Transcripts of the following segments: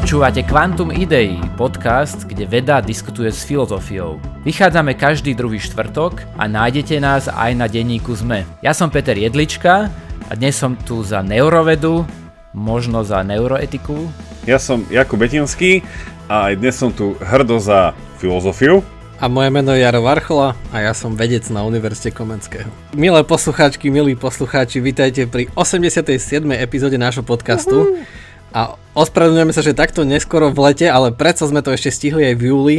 Počúvate Quantum Idei, podcast, kde veda diskutuje s filozofiou. Vychádzame každý druhý štvrtok a nájdete nás aj na denníku ZME. Ja som Peter Jedlička a dnes som tu za neurovedu, možno za neuroetiku. Ja som Jakub Betinský a aj dnes som tu hrdo za filozofiu. A moje meno je Jaro Varchola a ja som vedec na Univerzite Komenského. Milé poslucháčky, milí poslucháči, vítajte pri 87. epizóde nášho podcastu. Uh-huh. A ospravedlňujeme sa, že takto neskoro v lete, ale predsa sme to ešte stihli aj v júli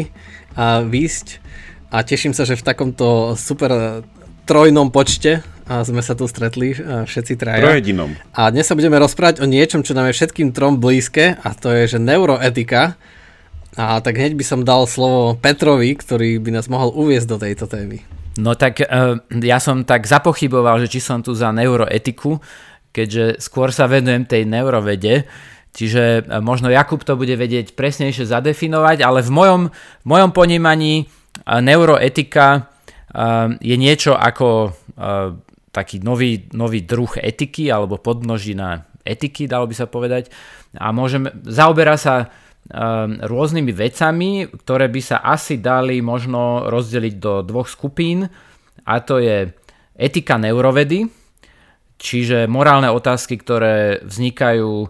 a výsť. A teším sa, že v takomto super trojnom počte a sme sa tu stretli všetci traja. Trojedinom. A dnes sa budeme rozprávať o niečom, čo nám je všetkým trom blízke a to je, že neuroetika. A tak hneď by som dal slovo Petrovi, ktorý by nás mohol uviezť do tejto témy. No tak uh, ja som tak zapochyboval, že či som tu za neuroetiku, keďže skôr sa venujem tej neurovede, Čiže e, možno Jakub to bude vedieť presnejšie zadefinovať, ale v mojom, v mojom ponímaní e, neuroetika e, je niečo ako taký nový, nový druh etiky alebo podmnožina etiky, dalo by sa povedať. A môžeme, zaoberá sa rôznymi vecami, ktoré by sa asi dali možno rozdeliť do dvoch skupín a to je etika neurovedy, čiže morálne otázky, ktoré vznikajú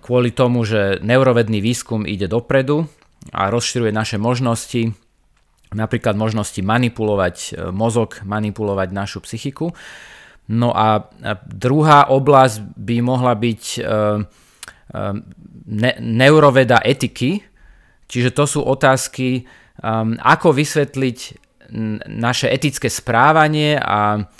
kvôli tomu, že neurovedný výskum ide dopredu a rozširuje naše možnosti, napríklad možnosti manipulovať e, mozog, manipulovať našu psychiku. No a druhá oblasť by mohla byť uh, ne- neuroveda etiky, čiže to sú otázky, um, ako vysvetliť naše etické správanie a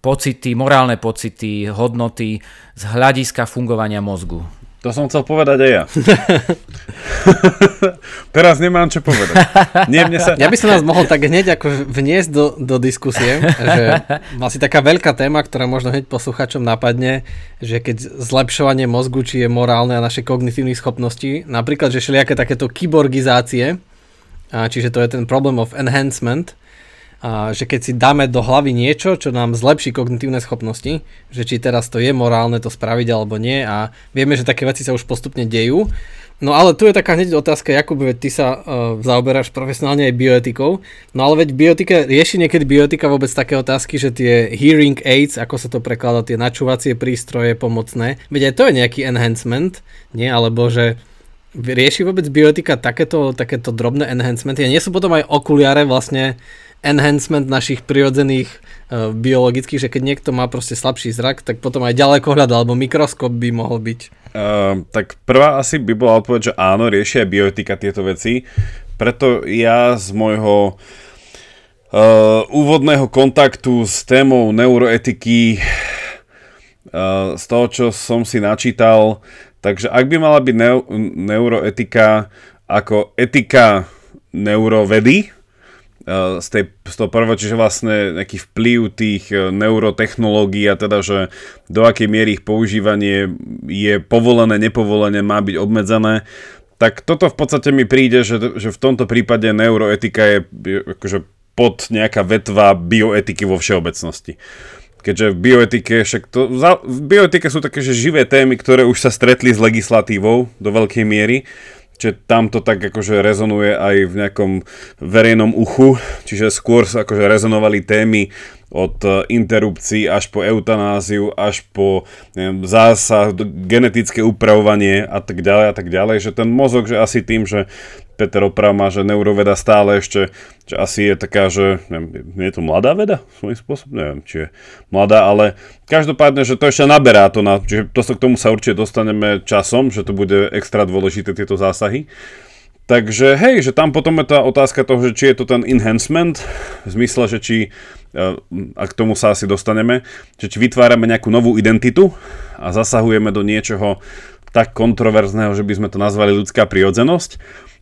pocity, morálne pocity, hodnoty z hľadiska fungovania mozgu. To som chcel povedať aj ja. Teraz nemám čo povedať. Nie, mne sa... Ja by som nás mohol tak hneď ako vniesť do, do diskusie, že asi taká veľká téma, ktorá možno hneď posluchačom napadne, že keď zlepšovanie mozgu, či je morálne a naše kognitívne schopnosti, napríklad, že všelijaké takéto kyborgizácie, a čiže to je ten problem of enhancement, a že keď si dáme do hlavy niečo, čo nám zlepší kognitívne schopnosti, že či teraz to je morálne to spraviť alebo nie a vieme, že také veci sa už postupne dejú. No ale tu je taká hneď otázka, Jakub, veď ty sa uh, zaoberáš profesionálne aj bioetikou, no ale veď biotika, rieši niekedy biotika vôbec také otázky, že tie hearing aids, ako sa to prekladá, tie načúvacie prístroje pomocné, veď aj to je nejaký enhancement, nie? Alebo že Rieši vôbec biotika takéto, takéto drobné enhancementy? A nie sú potom aj okuliare vlastne enhancement našich prirodzených uh, biologických, že keď niekto má proste slabší zrak, tak potom aj ďalekohľad alebo mikroskop by mohol byť. Uh, tak prvá asi by bola odpoveď, že áno, riešia biotika tieto veci. Preto ja z môjho uh, úvodného kontaktu s témou neuroetiky, uh, z toho, čo som si načítal, Takže ak by mala byť neu- neuroetika ako etika neurovedy, eh, z, tej, z toho prvého, čiže vlastne nejaký vplyv tých eh, neurotechnológií a teda, že do akej miery ich používanie je povolené, nepovolené, má byť obmedzené, tak toto v podstate mi príde, že, že v tomto prípade neuroetika je, akože pod nejaká vetva bioetiky vo všeobecnosti keďže v bioetike, však to, v bioetike sú také, že živé témy, ktoré už sa stretli s legislatívou do veľkej miery, čiže tam to tak akože rezonuje aj v nejakom verejnom uchu, čiže skôr akože rezonovali témy od e, interrupcií až po eutanáziu, až po neviem, zásah, genetické upravovanie a tak ďalej a tak ďalej, že ten mozog, že asi tým, že Peter oprav že neuroveda stále ešte, že asi je taká, že neviem, je to mladá veda svojím spôsobom, neviem, či je mladá, ale každopádne, že to ešte naberá to, na, že to, k tomu sa určite dostaneme časom, že to bude extra dôležité tieto zásahy. Takže hej, že tam potom je tá otázka toho, že či je to ten enhancement, v zmysle, že či, a k tomu sa asi dostaneme, že či vytvárame nejakú novú identitu a zasahujeme do niečoho tak kontroverzného, že by sme to nazvali ľudská prirodzenosť,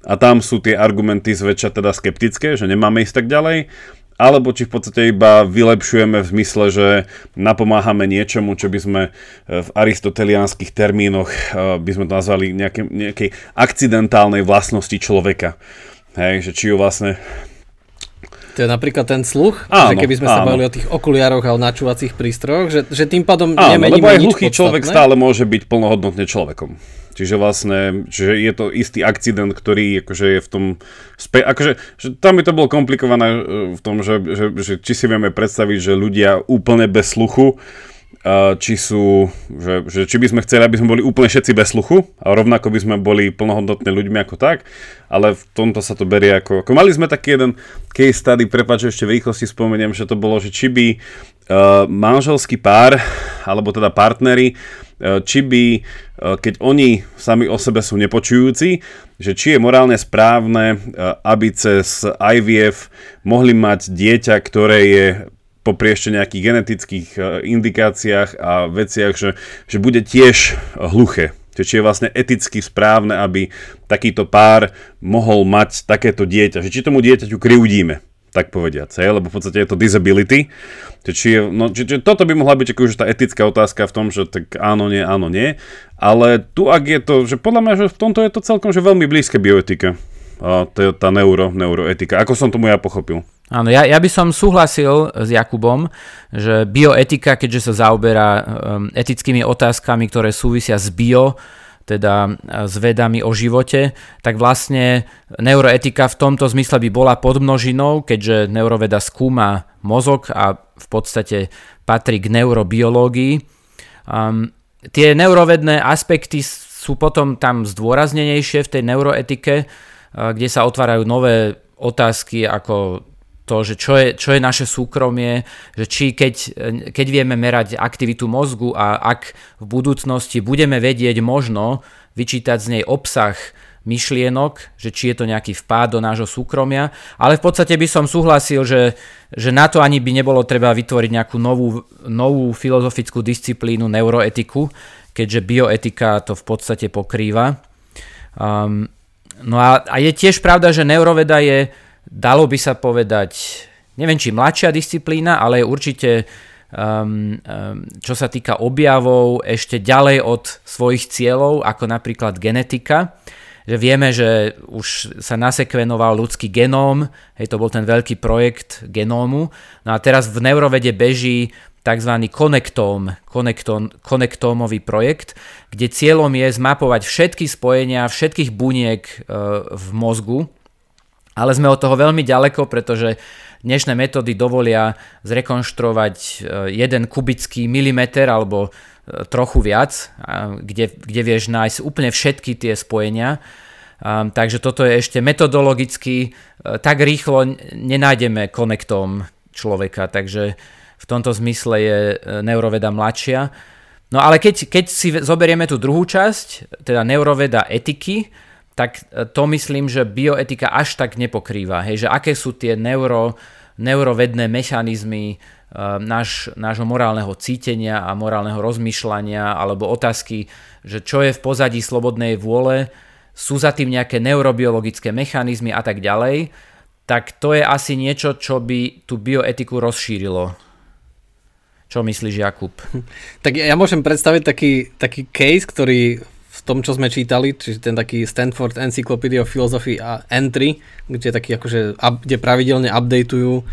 a tam sú tie argumenty zväčša teda skeptické, že nemáme ísť tak ďalej, alebo či v podstate iba vylepšujeme v zmysle, že napomáhame niečomu, čo by sme e, v aristoteliánskych termínoch e, by sme to nazvali nejaké, nejakej akcidentálnej vlastnosti človeka. Hej, že či ju vlastne to je napríklad ten sluch, áno, že keby sme áno. sa bavili o tých okuliároch a o načúvacích prístrojoch, že, že tým pádom áno, nemeníme lebo aj hluchý človek stále môže byť plnohodnotne človekom. Čiže vlastne, že je to istý akcident, ktorý akože je v tom, spe, akože, že tam by to bolo komplikované e, v tom, že, že, že či si vieme predstaviť, že ľudia úplne bez sluchu, či sú, že, že či by sme chceli, aby sme boli úplne všetci bez sluchu a rovnako by sme boli plnohodnotné ľuďmi ako tak, ale v tomto sa to berie ako, ako mali sme taký jeden case study, prepáč, ešte v rýchlosti spomeniem, že to bolo, že či by uh, manželský pár, alebo teda partnery, uh, či by, uh, keď oni sami o sebe sú nepočujúci, že či je morálne správne, uh, aby cez IVF mohli mať dieťa, ktoré je popri ešte nejakých genetických e, indikáciách a veciach, že, že bude tiež hluché. Čiže je vlastne eticky správne, aby takýto pár mohol mať takéto dieťa. Že či tomu dieťaťu kriudíme, tak povediať, lebo v podstate je to disability. Či no, či, či, toto by mohla byť akože tá etická otázka v tom, že tak áno, nie, áno, nie. Ale tu ak je to, že podľa mňa, že v tomto je to celkom že veľmi blízke bioetika. A to je tá neuro, neuroetika, ako som tomu ja pochopil. Áno, ja, ja by som súhlasil s Jakubom, že bioetika, keďže sa zaoberá um, etickými otázkami, ktoré súvisia s bio, teda s vedami o živote, tak vlastne neuroetika v tomto zmysle by bola podmnožinou, keďže neuroveda skúma mozog a v podstate patrí k neurobiológii. Um, tie neurovedné aspekty sú potom tam zdôraznenejšie v tej neuroetike, kde sa otvárajú nové otázky ako to, že čo je, čo je naše súkromie, že či keď, keď vieme merať aktivitu mozgu a ak v budúcnosti budeme vedieť možno vyčítať z nej obsah myšlienok, že či je to nejaký vpád do nášho súkromia, ale v podstate by som súhlasil, že, že na to ani by nebolo treba vytvoriť nejakú novú, novú filozofickú disciplínu neuroetiku, keďže bioetika to v podstate pokrýva. Um, no a, a je tiež pravda, že neuroveda je dalo by sa povedať, neviem či mladšia disciplína, ale určite um, um, čo sa týka objavov ešte ďalej od svojich cieľov, ako napríklad genetika. Že vieme, že už sa nasekvenoval ľudský genóm, hej, to bol ten veľký projekt genómu. No a teraz v neurovede beží tzv. konektóm, konektom, konektómový projekt, kde cieľom je zmapovať všetky spojenia všetkých buniek e, v mozgu, ale sme od toho veľmi ďaleko, pretože dnešné metódy dovolia zrekonštruovať e, jeden kubický milimeter alebo e, trochu viac, kde, kde vieš nájsť úplne všetky tie spojenia. Um, takže toto je ešte metodologicky, tak rýchlo nenájdeme konektom človeka, takže v tomto zmysle je neuroveda mladšia. No ale keď, keď si zoberieme tú druhú časť, teda neuroveda etiky, tak e, to myslím, že bioetika až tak nepokrýva. Hej, že aké sú tie neuro, neurovedné mechanizmy uh, náš, nášho morálneho cítenia a morálneho rozmýšľania alebo otázky, že čo je v pozadí slobodnej vôle, sú za tým nejaké neurobiologické mechanizmy a tak ďalej, tak to je asi niečo, čo by tú bioetiku rozšírilo. Čo myslíš, Jakub? Tak ja môžem predstaviť taký, taký case, ktorý tom, čo sme čítali, čiže ten taký Stanford Encyclopedia of Philosophy a Entry, kde, taký akože, kde pravidelne updateujú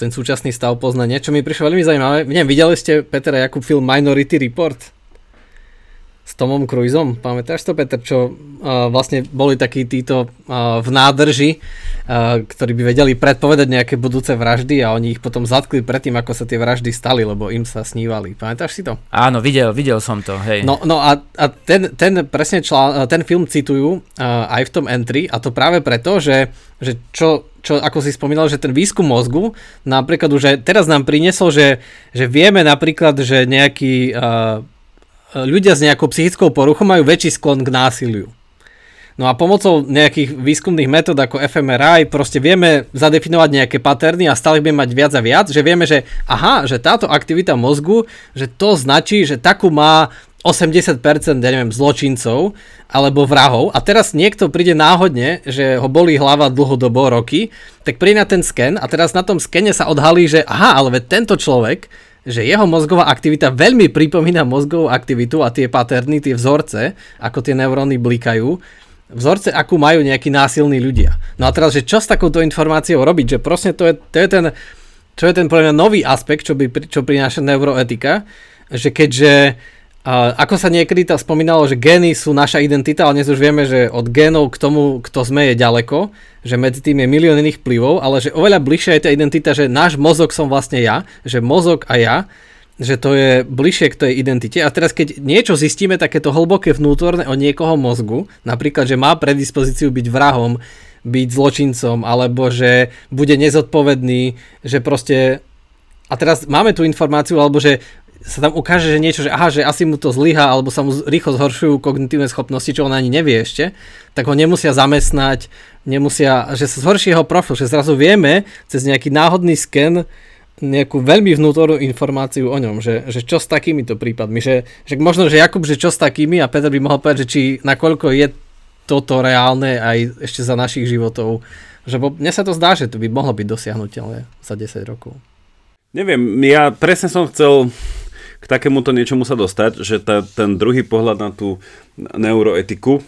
ten súčasný stav poznania, čo mi prišlo veľmi zaujímavé. Neviem, videli ste, Peter a Jakub, film Minority Report? S Tomom Cruiseom. Pamätáš to, Peter, čo uh, vlastne boli takí títo uh, v nádrži, uh, ktorí by vedeli predpovedať nejaké budúce vraždy a oni ich potom zatkli predtým, ako sa tie vraždy stali, lebo im sa snívali. Pamätáš si to? Áno, videl, videl som to, hej. No, no a, a ten, ten presne člán, ten film citujú uh, aj v tom entry a to práve preto, že, že čo, čo, ako si spomínal, že ten výskum mozgu napríklad už teraz nám priniesol, že, že vieme napríklad, že nejaký uh, ľudia s nejakou psychickou poruchou majú väčší sklon k násiliu. No a pomocou nejakých výskumných metód ako fMRI proste vieme zadefinovať nejaké paterny a stále budeme mať viac a viac, že vieme, že aha, že táto aktivita mozgu, že to značí, že takú má 80% ja neviem, zločincov alebo vrahov a teraz niekto príde náhodne, že ho bolí hlava dlhodobo roky, tak príde na ten sken a teraz na tom skene sa odhalí, že aha, ale tento človek že jeho mozgová aktivita veľmi pripomína mozgovú aktivitu a tie paterny, tie vzorce, ako tie neuróny blikajú, vzorce, akú majú nejakí násilní ľudia. No a teraz, že čo s takouto informáciou robiť, že proste to je, to je ten, čo je ten pre mňa nový aspekt, čo, by, čo prináša neuroetika, že keďže A ako sa niekedy to spomínalo, že gény sú naša identita, ale dnes už vieme, že od génov k tomu, kto sme, je ďaleko, že medzi tým je milión iných vplyvov, ale že oveľa bližšia je tá identita, že náš mozog som vlastne ja, že mozog a ja, že to je bližšie k tej identite. A teraz keď niečo zistíme, takéto hlboké vnútorné o niekoho mozgu, napríklad, že má predispozíciu byť vrahom, byť zločincom, alebo že bude nezodpovedný, že proste... A teraz máme tú informáciu, alebo že sa tam ukáže, že niečo, že aha, že asi mu to zlyha, alebo sa mu rýchlo zhoršujú kognitívne schopnosti, čo on ani nevie ešte, tak ho nemusia zamestnať, nemusia, že sa zhorší jeho profil, že zrazu vieme cez nejaký náhodný sken nejakú veľmi vnútornú informáciu o ňom, že, že čo s takýmito prípadmi, že, že možno, že Jakub, že čo s takými a Peter by mohol povedať, že či nakoľko je toto reálne aj ešte za našich životov, že bo, mne sa to zdá, že to by mohlo byť dosiahnutelné za 10 rokov. Neviem, ja presne som chcel k takémuto niečomu sa dostať, že tá, ten druhý pohľad na tú neuroetiku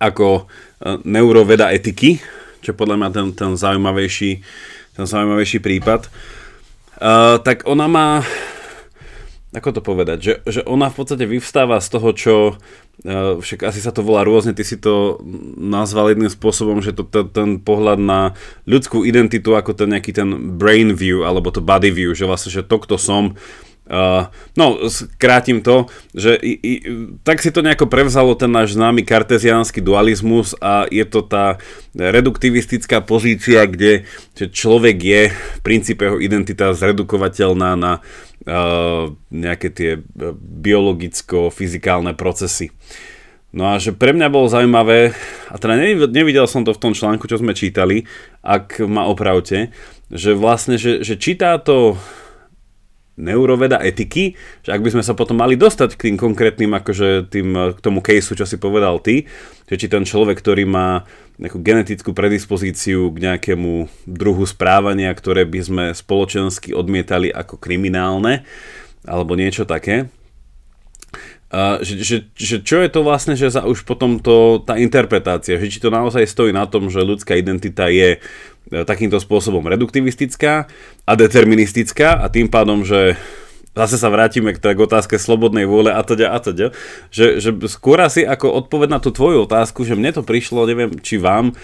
ako e, neuroveda etiky, čo podľa mňa ten, ten, zaujímavejší, ten zaujímavejší prípad, uh, tak ona má ako to povedať, že, že ona v podstate vyvstáva z toho, čo uh, však asi sa to volá rôzne, ty si to nazval jedným spôsobom, že to, to, ten pohľad na ľudskú identitu ako ten nejaký ten brain view alebo to body view, že vlastne, že to, kto som, Uh, no, skrátim to, že i, i, tak si to nejako prevzalo ten náš známy karteziánsky dualizmus a je to tá reduktivistická pozícia, kde človek je v princípe jeho identita zredukovateľná na uh, nejaké tie biologicko-fyzikálne procesy. No a že pre mňa bolo zaujímavé, a teda nevidel som to v tom článku, čo sme čítali, ak ma opravte, že vlastne, že, že čítá to neuroveda etiky, že ak by sme sa potom mali dostať k tým konkrétnym, akože tým, k tomu caseu, čo si povedal ty, že či ten človek, ktorý má nejakú genetickú predispozíciu k nejakému druhu správania, ktoré by sme spoločensky odmietali ako kriminálne, alebo niečo také, a že, že, že čo je to vlastne, že za už potom to, tá interpretácia, že či to naozaj stojí na tom, že ľudská identita je takýmto spôsobom reduktivistická a deterministická a tým pádom, že zase sa vrátime k, k otázke slobodnej vôle a teda a teda, že, že skôr asi ako odpoveď na tú tvoju otázku, že mne to prišlo, neviem či vám,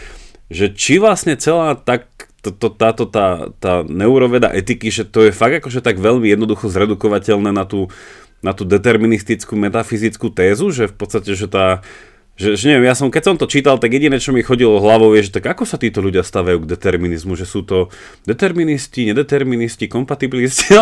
že či vlastne celá tak to, to, táto tá, tá neuroveda etiky, že to je fakt akože tak veľmi jednoducho zredukovateľné na tú, na tú deterministickú metafyzickú tézu, že v podstate, že tá, že, že neviem, ja som, keď som to čítal, tak jediné, čo mi chodilo hlavou je, že tak ako sa títo ľudia stavajú k determinizmu, že sú to deterministi, nedeterministi, kompatibilisti,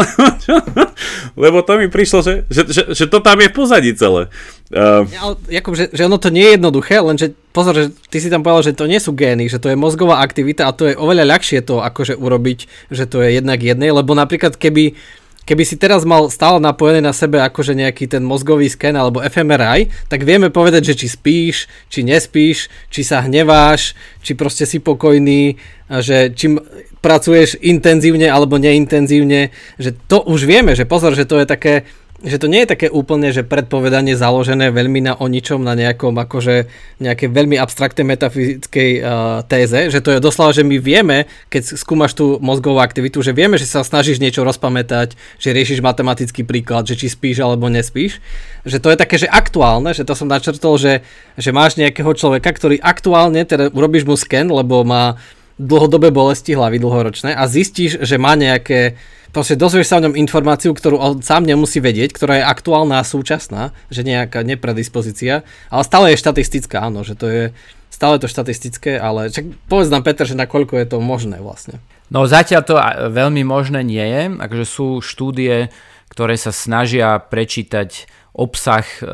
lebo to mi prišlo, že, že, že, že to tam je v pozadí celé. Uh, ja, Jakub, že, že ono to nie je jednoduché, lenže pozor, že ty si tam povedal, že to nie sú gény, že to je mozgová aktivita a to je oveľa ľahšie to akože urobiť, že to je jednak jednej, lebo napríklad keby keby si teraz mal stále napojené na sebe akože nejaký ten mozgový sken alebo fMRI, tak vieme povedať, že či spíš, či nespíš, či sa hneváš, či proste si pokojný, že či pracuješ intenzívne alebo neintenzívne, že to už vieme, že pozor, že to je také že to nie je také úplne, že predpovedanie založené veľmi na o ničom, na nejakom akože nejakej veľmi abstraktnej metafyzickej uh, téze, že to je doslova, že my vieme, keď skúmaš tú mozgovú aktivitu, že vieme, že sa snažíš niečo rozpamätať, že riešiš matematický príklad, že či spíš alebo nespíš, že to je také, že aktuálne, že to som načrtol, že, že máš nejakého človeka, ktorý aktuálne, teda urobíš mu sken, lebo má dlhodobé bolesti hlavy dlhoročné a zistíš, že má nejaké proste dozvieš sa o ňom informáciu, ktorú on sám nemusí vedieť, ktorá je aktuálna a súčasná, že nejaká nepredispozícia, ale stále je štatistická, áno, že to je stále to štatistické, ale čak povedz nám Peter, že nakoľko je to možné vlastne. No zatiaľ to veľmi možné nie je, takže sú štúdie, ktoré sa snažia prečítať obsah e,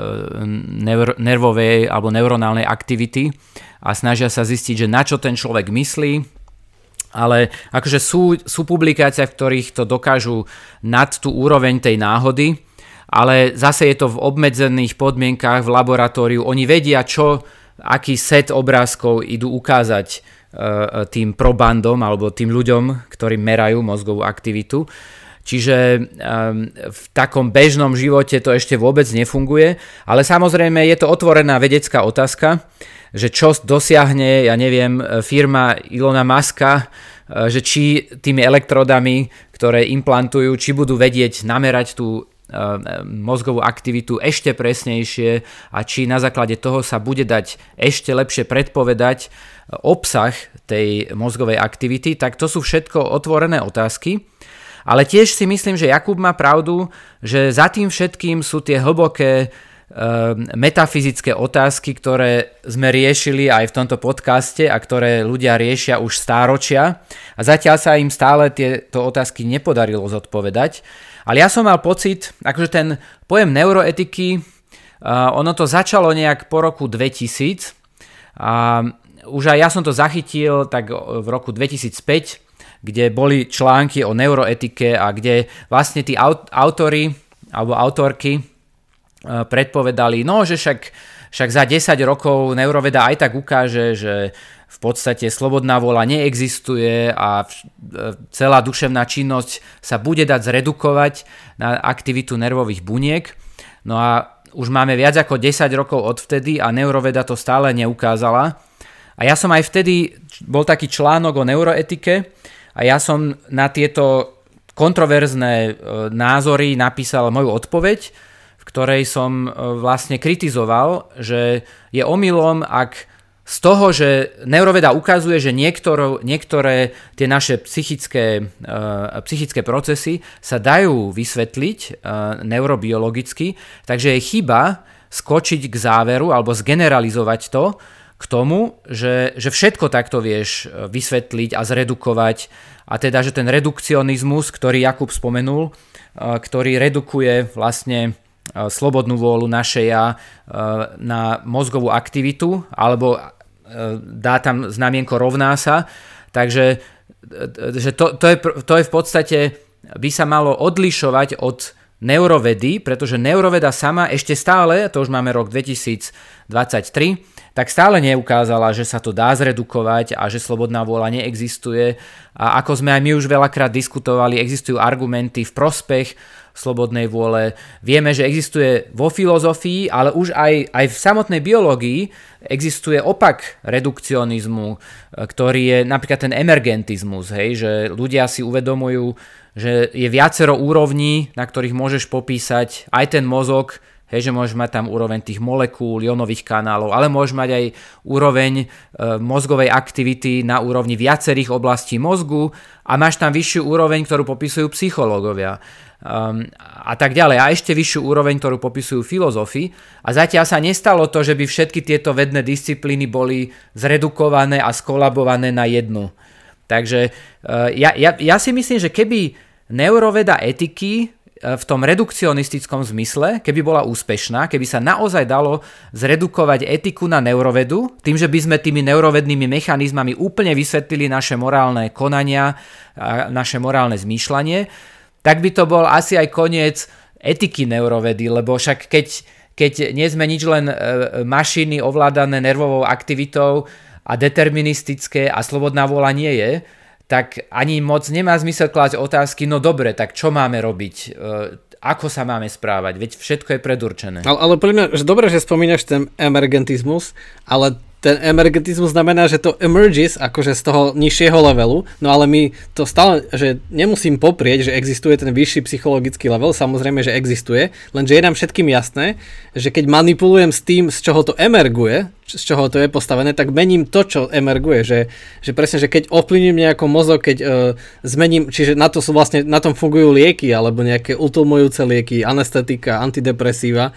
nervovej alebo neuronálnej aktivity a snažia sa zistiť, že na čo ten človek myslí, ale akože sú, sú publikácie, v ktorých to dokážu nad tú úroveň tej náhody, ale zase je to v obmedzených podmienkách v laboratóriu. Oni vedia, čo, aký set obrázkov idú ukázať e, tým probandom alebo tým ľuďom, ktorí merajú mozgovú aktivitu. Čiže um, v takom bežnom živote to ešte vôbec nefunguje, ale samozrejme je to otvorená vedecká otázka že čo dosiahne, ja neviem, firma Ilona Maska, e, že či tými elektrodami, ktoré implantujú, či budú vedieť namerať tú mozgovú aktivitu ešte presnejšie a či na základe toho sa bude dať ešte lepšie predpovedať obsah tej mozgovej aktivity, tak to sú všetko otvorené otázky. Ale tiež si myslím, že Jakub má pravdu, že za tým všetkým sú tie hlboké Ehm, metafyzické otázky, ktoré sme riešili aj v tomto podcaste a ktoré ľudia riešia už stáročia a zatiaľ sa im stále tieto otázky nepodarilo zodpovedať. Ale ja som mal pocit, akože ten pojem neuroetiky, ono to začalo nejak po roku 2000 a už aj ja som to zachytil tak v roku 2005, kde boli články o neuroetike a kde vlastne tí autory alebo autorky predpovedali, no že však, však za 10 rokov neuroveda aj tak ukáže, že v podstate slobodná vola neexistuje a e, celá duševná činnosť sa bude dať zredukovať na aktivitu nervových buniek. No a už máme viac ako 10 rokov odvtedy a neuroveda to stále neukázala. A ja som aj vtedy, bol taký článok o neuroetike a ja som na tieto kontroverzné e, názory napísal moju odpoveď, ktorej som e, vlastne kritizoval, že je omylom, ak z toho, že neuroveda ukazuje, že niektoré, niektoré tie naše psychické, uh, psychické procesy sa dajú vysvetliť uh, neurobiologicky, takže je chyba skočiť k záveru alebo zgeneralizovať to k tomu, že, že všetko takto vieš vysvetliť a zredukovať a teda, že ten redukcionizmus, ktorý Jakub spomenul, uh, ktorý redukuje vlastne E, slobodnú vôľu naše ja e, na mozgovú aktivitu, alebo e, dá tam znamienko rovná sa. Takže že to, to, je, to je v podstate, by sa malo odlišovať od neurovedy, pretože neuroveda sama ešte stále, to už máme rok 2023, tak stále neukázala, že sa to dá zredukovať a že slobodná vôľa neexistuje. A ako sme aj my už veľakrát diskutovali, existujú argumenty v prospech slobodnej vôle. Vieme, že existuje vo filozofii, ale už aj, aj v samotnej biológii existuje opak redukcionizmu, e, ktorý je napríklad ten emergentizmus, hej, že ľudia si uvedomujú, že je viacero úrovní, na ktorých môžeš popísať aj ten mozog, Hej, že môžeš mať tam úroveň tých molekúl, ionových kanálov, ale môžeš mať aj úroveň e, mozgovej aktivity na úrovni viacerých oblastí mozgu a máš tam vyššiu úroveň, ktorú popisujú psychológovia um, a tak ďalej. A ešte vyššiu úroveň, ktorú popisujú filozofi. A zatiaľ sa nestalo to, že by všetky tieto vedné disciplíny boli zredukované a skolabované na jednu. Takže uh, ja, ja, ja si myslím, že keby neuroveda etiky v tom redukcionistickom zmysle, keby bola úspešná, keby sa naozaj dalo zredukovať etiku na neurovedu, tým, že by sme tými neurovednými mechanizmami úplne vysvetlili naše morálne konania, a naše morálne zmýšľanie, tak by to bol asi aj koniec etiky neurovedy, lebo však keď, keď nie sme nič len e, mašiny ovládané nervovou aktivitou a deterministické a slobodná vôľa nie je, tak ani moc nemá zmysel klásť otázky, no dobre, tak čo máme robiť? E, ako sa máme správať? Veď všetko je predurčené. Ale, ale pre mňa, že dobre, že spomínaš ten emergentizmus, ale ten emergentizmus znamená, že to emerges akože z toho nižšieho levelu, no ale my to stále, že nemusím poprieť, že existuje ten vyšší psychologický level, samozrejme, že existuje, lenže je nám všetkým jasné, že keď manipulujem s tým, z čoho to emerguje, z čoho to je postavené, tak mením to, čo emerguje, že, že presne, že keď ovplyvním nejako mozog, keď uh, zmením, čiže na to sú vlastne, na tom fungujú lieky, alebo nejaké utlmujúce lieky, anestetika, antidepresíva,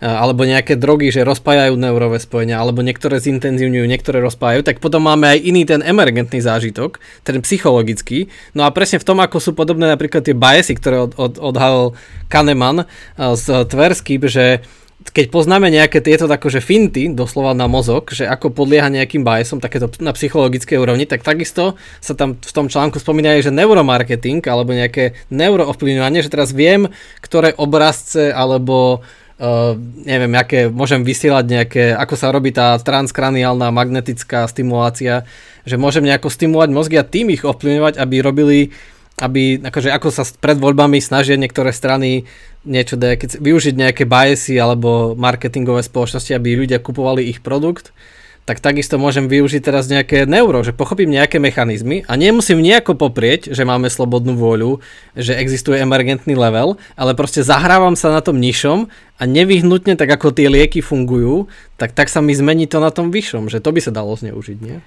alebo nejaké drogy, že rozpájajú neurové spojenia, alebo niektoré zintenzívňujú, niektoré rozpájajú, tak potom máme aj iný ten emergentný zážitok, ten psychologický. No a presne v tom, ako sú podobné napríklad tie biasy, ktoré od, od, odhalil Kahneman z Tversky, že keď poznáme nejaké tieto akože finty, doslova na mozog, že ako podlieha nejakým biasom, takéto na psychologickej úrovni, tak takisto sa tam v tom článku spomína že neuromarketing alebo nejaké neuroovplyvňovanie, že teraz viem, ktoré obrazce alebo Uh, neviem, aké, môžem vysielať nejaké, ako sa robí tá transkraniálna magnetická stimulácia, že môžem nejako stimulovať mozgy a tým ich ovplyvňovať, aby robili, aby, akože ako sa pred voľbami snažia niektoré strany niečo nejaké, využiť nejaké biasy alebo marketingové spoločnosti, aby ľudia kupovali ich produkt, tak takisto môžem využiť teraz nejaké neuro, že pochopím nejaké mechanizmy a nemusím nejako poprieť, že máme slobodnú vôľu, že existuje emergentný level, ale proste zahrávam sa na tom nižšom a nevyhnutne tak ako tie lieky fungujú, tak, tak sa mi zmení to na tom vyššom, že to by sa dalo zneužiť, nie?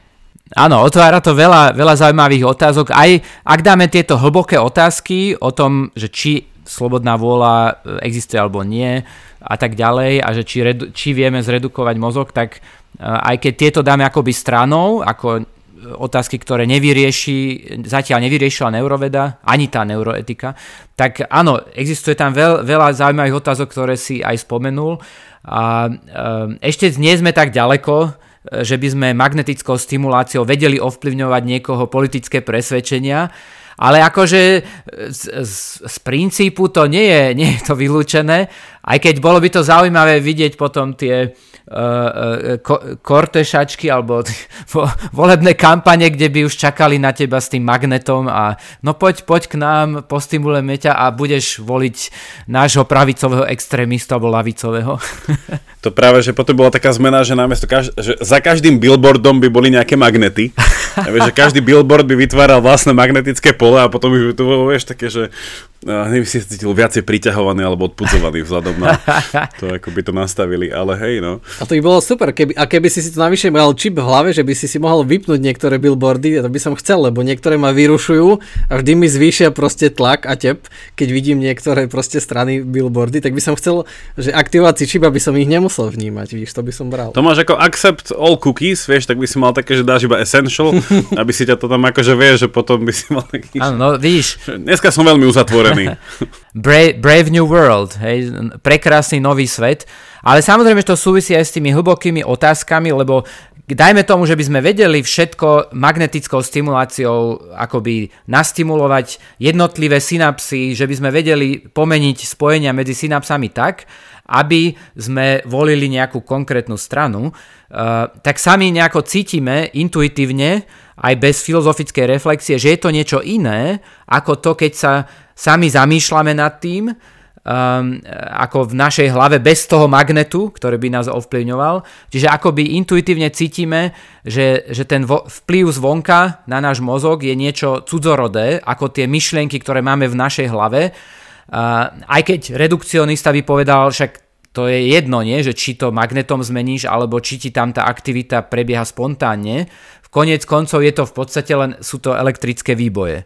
Áno, otvára to veľa, veľa zaujímavých otázok. Aj ak dáme tieto hlboké otázky o tom, že či slobodná vôľa existuje alebo nie a tak ďalej a že či, redu, či vieme zredukovať mozog, tak aj keď tieto dáme akoby stranou, ako otázky, ktoré nevyrieši, zatiaľ nevyriešila neuroveda, ani tá neuroetika, tak áno, existuje tam veľ, veľa zaujímavých otázok, ktoré si aj spomenul. A ešte nie sme tak ďaleko, že by sme magnetickou stimuláciou vedeli ovplyvňovať niekoho politické presvedčenia, ale akože z, z, z princípu to nie je, nie je to vylúčené, aj keď bolo by to zaujímavé vidieť potom tie, uh, ko- kortešačky alebo vo- volebné kampane, kde by už čakali na teba s tým magnetom a no poď, poď k nám, postimulujeme ťa a budeš voliť nášho pravicového extrémistu alebo lavicového. To práve, že potom bola taká zmena, že, namiesto kaž- že za každým billboardom by boli nejaké magnety. A vieš, že každý billboard by vytváral vlastné magnetické pole a potom by to bolo, vieš, také, že uh, neviem, si cítil viacej priťahovaný alebo odpudzovaný vzhľadom na to, ako by to nastavili, ale hej, no. A to by bolo super, keby, a keby si si to navyše mal čip v hlave, že by si si mohol vypnúť niektoré billboardy, to by som chcel, lebo niektoré ma vyrušujú a vždy mi zvýšia proste tlak a tep, keď vidím niektoré proste strany billboardy, tak by som chcel, že aktivovať si čip, aby som ich nemusel vnímať, víš, to by som bral. To máš ako accept all cookies, vieš, tak by si mal také, že dáš iba essential, aby si ťa to tam akože vieš, že potom by si mal taký... Áno, no vidíš. Dneska som veľmi uzatvorený. Brave, Brave New World, hej, prekrásny nový svet. Ale samozrejme, že to súvisí aj s tými hlbokými otázkami, lebo dajme tomu, že by sme vedeli všetko magnetickou stimuláciou akoby nastimulovať jednotlivé synapsy, že by sme vedeli pomeniť spojenia medzi synapsami tak, aby sme volili nejakú konkrétnu stranu, uh, tak sami nejako cítime intuitívne, aj bez filozofickej reflexie, že je to niečo iné, ako to, keď sa sami zamýšľame nad tým, um, ako v našej hlave bez toho magnetu, ktorý by nás ovplyvňoval. Čiže akoby intuitívne cítime, že, že ten vo, vplyv zvonka na náš mozog je niečo cudzorodé, ako tie myšlienky, ktoré máme v našej hlave. Uh, aj keď redukcionista by povedal, však to je jedno, nie? že či to magnetom zmeníš, alebo či ti tam tá aktivita prebieha spontánne. V konec koncov je to v podstate len, sú to elektrické výboje.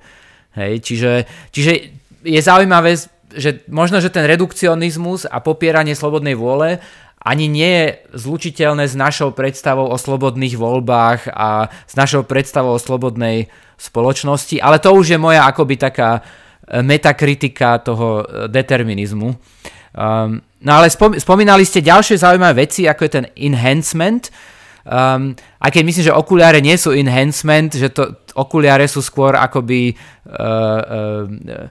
Hej, čiže, čiže je zaujímavé že možno, že ten redukcionizmus a popieranie slobodnej vôle ani nie je zlučiteľné s našou predstavou o slobodných voľbách a s našou predstavou o slobodnej spoločnosti, ale to už je moja akoby taká e, metakritika toho e, determinizmu. Um, no ale spomínali ste ďalšie zaujímavé veci, ako je ten enhancement, Um, aj keď myslím, že okuliare nie sú enhancement, že to okuliare sú skôr akoby uh, uh,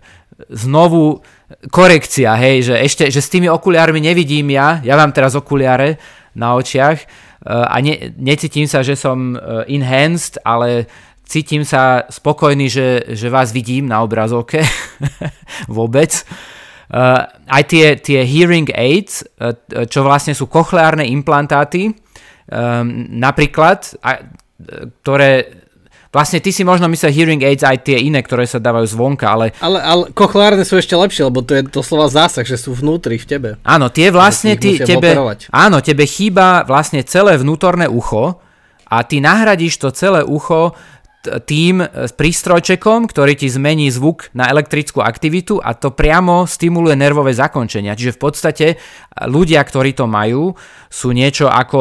znovu korekcia, hej, že ešte, že s tými okuliármi nevidím ja, ja mám teraz okuliare na očiach uh, a ne, necítim sa, že som uh, enhanced, ale cítim sa spokojný, že, že vás vidím na obrazovke vôbec. Uh, aj tie, tie hearing aids, uh, čo vlastne sú kochleárne implantáty, um, napríklad, a, ktoré Vlastne ty si možno myslel hearing aids aj tie iné, ktoré sa dávajú zvonka, ale... Ale, ale kochleárne sú ešte lepšie, lebo to je doslova zásah, že sú vnútri v tebe. Áno, tie vlastne ty, tebe, áno, tebe chýba vlastne celé vnútorné ucho a ty nahradíš to celé ucho tým prístrojčekom, ktorý ti zmení zvuk na elektrickú aktivitu a to priamo stimuluje nervové zakončenia. Čiže v podstate ľudia, ktorí to majú, sú niečo ako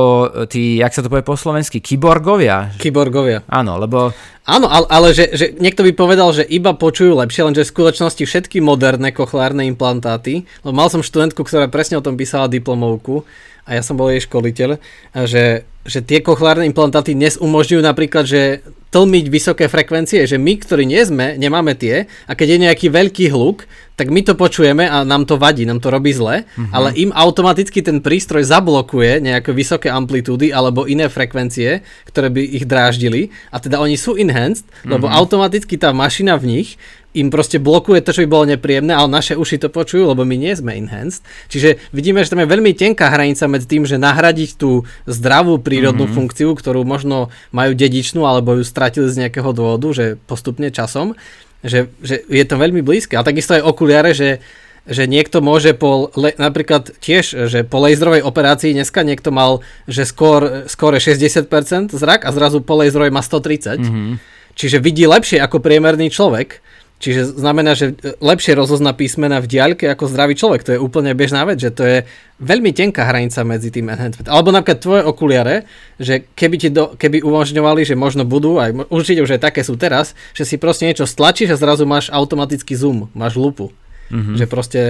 tí, jak sa to povie po slovensky, kyborgovia. Kyborgovia. Áno, lebo... Áno, ale, ale že, že niekto by povedal, že iba počujú lepšie, lenže v skutočnosti všetky moderné kochlárne implantáty, lebo mal som študentku, ktorá presne o tom písala diplomovku, a ja som bol jej školiteľ, že, že tie kochlárne implantáty dnes umožňujú napríklad, že tlmiť vysoké frekvencie, že my, ktorí nie sme, nemáme tie a keď je nejaký veľký hluk, tak my to počujeme a nám to vadí, nám to robí zle, mm-hmm. ale im automaticky ten prístroj zablokuje nejaké vysoké amplitúdy alebo iné frekvencie, ktoré by ich dráždili a teda oni sú enhanced, lebo mm-hmm. automaticky tá mašina v nich im proste blokuje to, čo by bolo nepríjemné, ale naše uši to počujú, lebo my nie sme enhanced. Čiže vidíme, že tam je veľmi tenká hranica medzi tým, že nahradiť tú zdravú prírodnú mm-hmm. funkciu, ktorú možno majú dedičnú, alebo ju stratili z nejakého dôvodu, že postupne časom, že, že je to veľmi blízke. A takisto aj okuliare, že že niekto môže po, le, napríklad tiež, že po laserovej operácii dneska niekto mal, že skôr, skôr je 60% zrak a zrazu po laserovej má 130. Mm-hmm. Čiže vidí lepšie ako priemerný človek. Čiže znamená, že lepšie rozozná písmena v diaľke ako zdravý človek. To je úplne bežná vec, že to je veľmi tenká hranica medzi tým enhancement. Alebo napríklad tvoje okuliare, že keby ti do, keby umožňovali, že možno budú, aj určite už aj také sú teraz, že si proste niečo stlačíš a zrazu máš automatický zoom, máš lupu. Mm-hmm. Že proste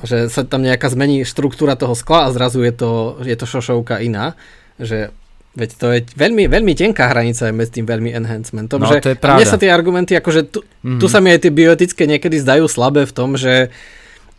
že sa tam nejaká zmení štruktúra toho skla a zrazu je to, je to šošovka iná. Že Veď to je veľmi, veľmi tenká hranica medzi tým veľmi enhancementom. No, že to je pravda. Mne sa tie argumenty, akože tu, mm-hmm. tu sa mi aj tie biotické niekedy zdajú slabé v tom, že,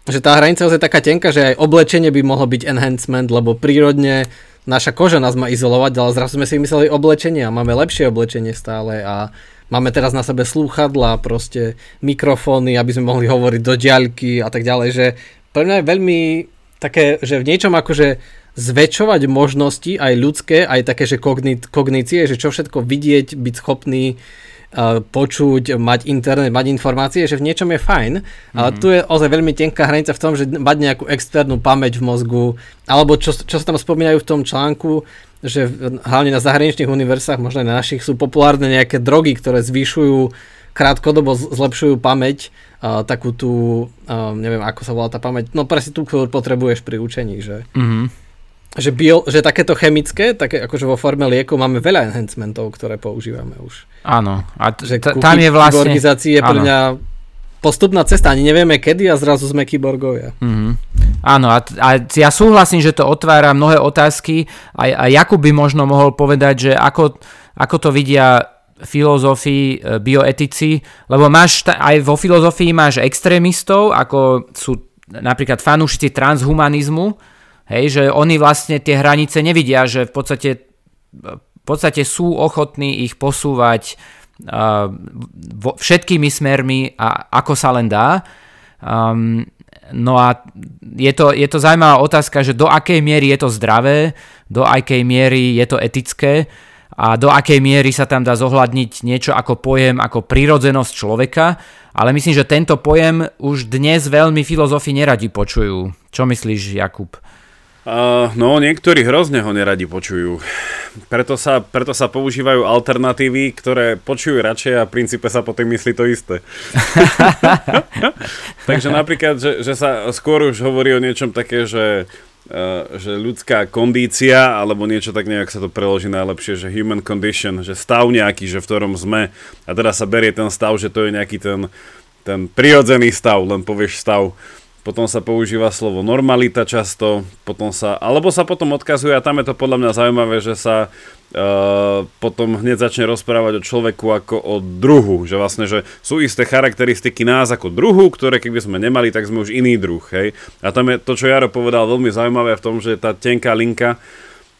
že tá hranica je taká tenká, že aj oblečenie by mohlo byť enhancement, lebo prírodne naša koža nás má izolovať, ale zrazu sme si vymysleli oblečenie a máme lepšie oblečenie stále a máme teraz na sebe slúchadla, proste mikrofóny, aby sme mohli hovoriť do diaľky a tak ďalej, že pre mňa je veľmi také, že v niečom akože zväčšovať možnosti aj ľudské, aj také, že kognície, že čo všetko vidieť, byť schopný uh, počuť, mať internet, mať informácie, že v niečom je fajn, mm-hmm. ale tu je ozaj veľmi tenká hranica v tom, že mať nejakú externú pamäť v mozgu, alebo čo, čo sa tam spomínajú v tom článku, že hlavne na zahraničných univerzách, možno aj na našich, sú populárne nejaké drogy, ktoré zvyšujú krátkodobo zlepšujú pamäť, uh, takú tú, uh, neviem ako sa volá tá pamäť, no presne tú, ktorú potrebuješ pri učení, že... Mm-hmm že, bio, že takéto chemické, také akože vo forme lieku máme veľa enhancementov, ktoré používame už. Áno. A t- že t- tam je vlastne... je pre mňa postupná cesta, ani nevieme kedy a zrazu sme kyborgovia. Mm-hmm. Áno, a, t- a ja súhlasím, že to otvára mnohé otázky a, a Jakub by možno mohol povedať, že ako, ako to vidia filozofii, e, bioetici, lebo máš t- aj vo filozofii máš extrémistov, ako sú napríklad fanúšici transhumanizmu, Hej, že oni vlastne tie hranice nevidia, že v podstate, v podstate sú ochotní ich posúvať uh, vo, všetkými smermi a ako sa len dá. Um, no a je to, je to zaujímavá otázka, že do akej miery je to zdravé, do akej miery je to etické a do akej miery sa tam dá zohľadniť niečo ako pojem, ako prírodzenosť človeka, ale myslím, že tento pojem už dnes veľmi filozofi neradi počujú. Čo myslíš, Jakub? Uh, no, niektorí hrozne ho neradi počujú. Preto sa, preto sa používajú alternatívy, ktoré počujú radšej a v princípe sa potom myslí to isté. Takže napríklad, že, že sa skôr už hovorí o niečom také, že, uh, že ľudská kondícia, alebo niečo tak nejak sa to preloží najlepšie, že human condition, že stav nejaký, že v ktorom sme. A teda sa berie ten stav, že to je nejaký ten, ten prirodzený stav, len povieš stav potom sa používa slovo normalita často, potom sa, alebo sa potom odkazuje, a tam je to podľa mňa zaujímavé, že sa uh, potom hneď začne rozprávať o človeku ako o druhu, že vlastne, že sú isté charakteristiky nás ako druhu, ktoré keby sme nemali, tak sme už iný druh, hej. A tam je to, čo Jaro povedal, veľmi zaujímavé v tom, že tá tenká linka,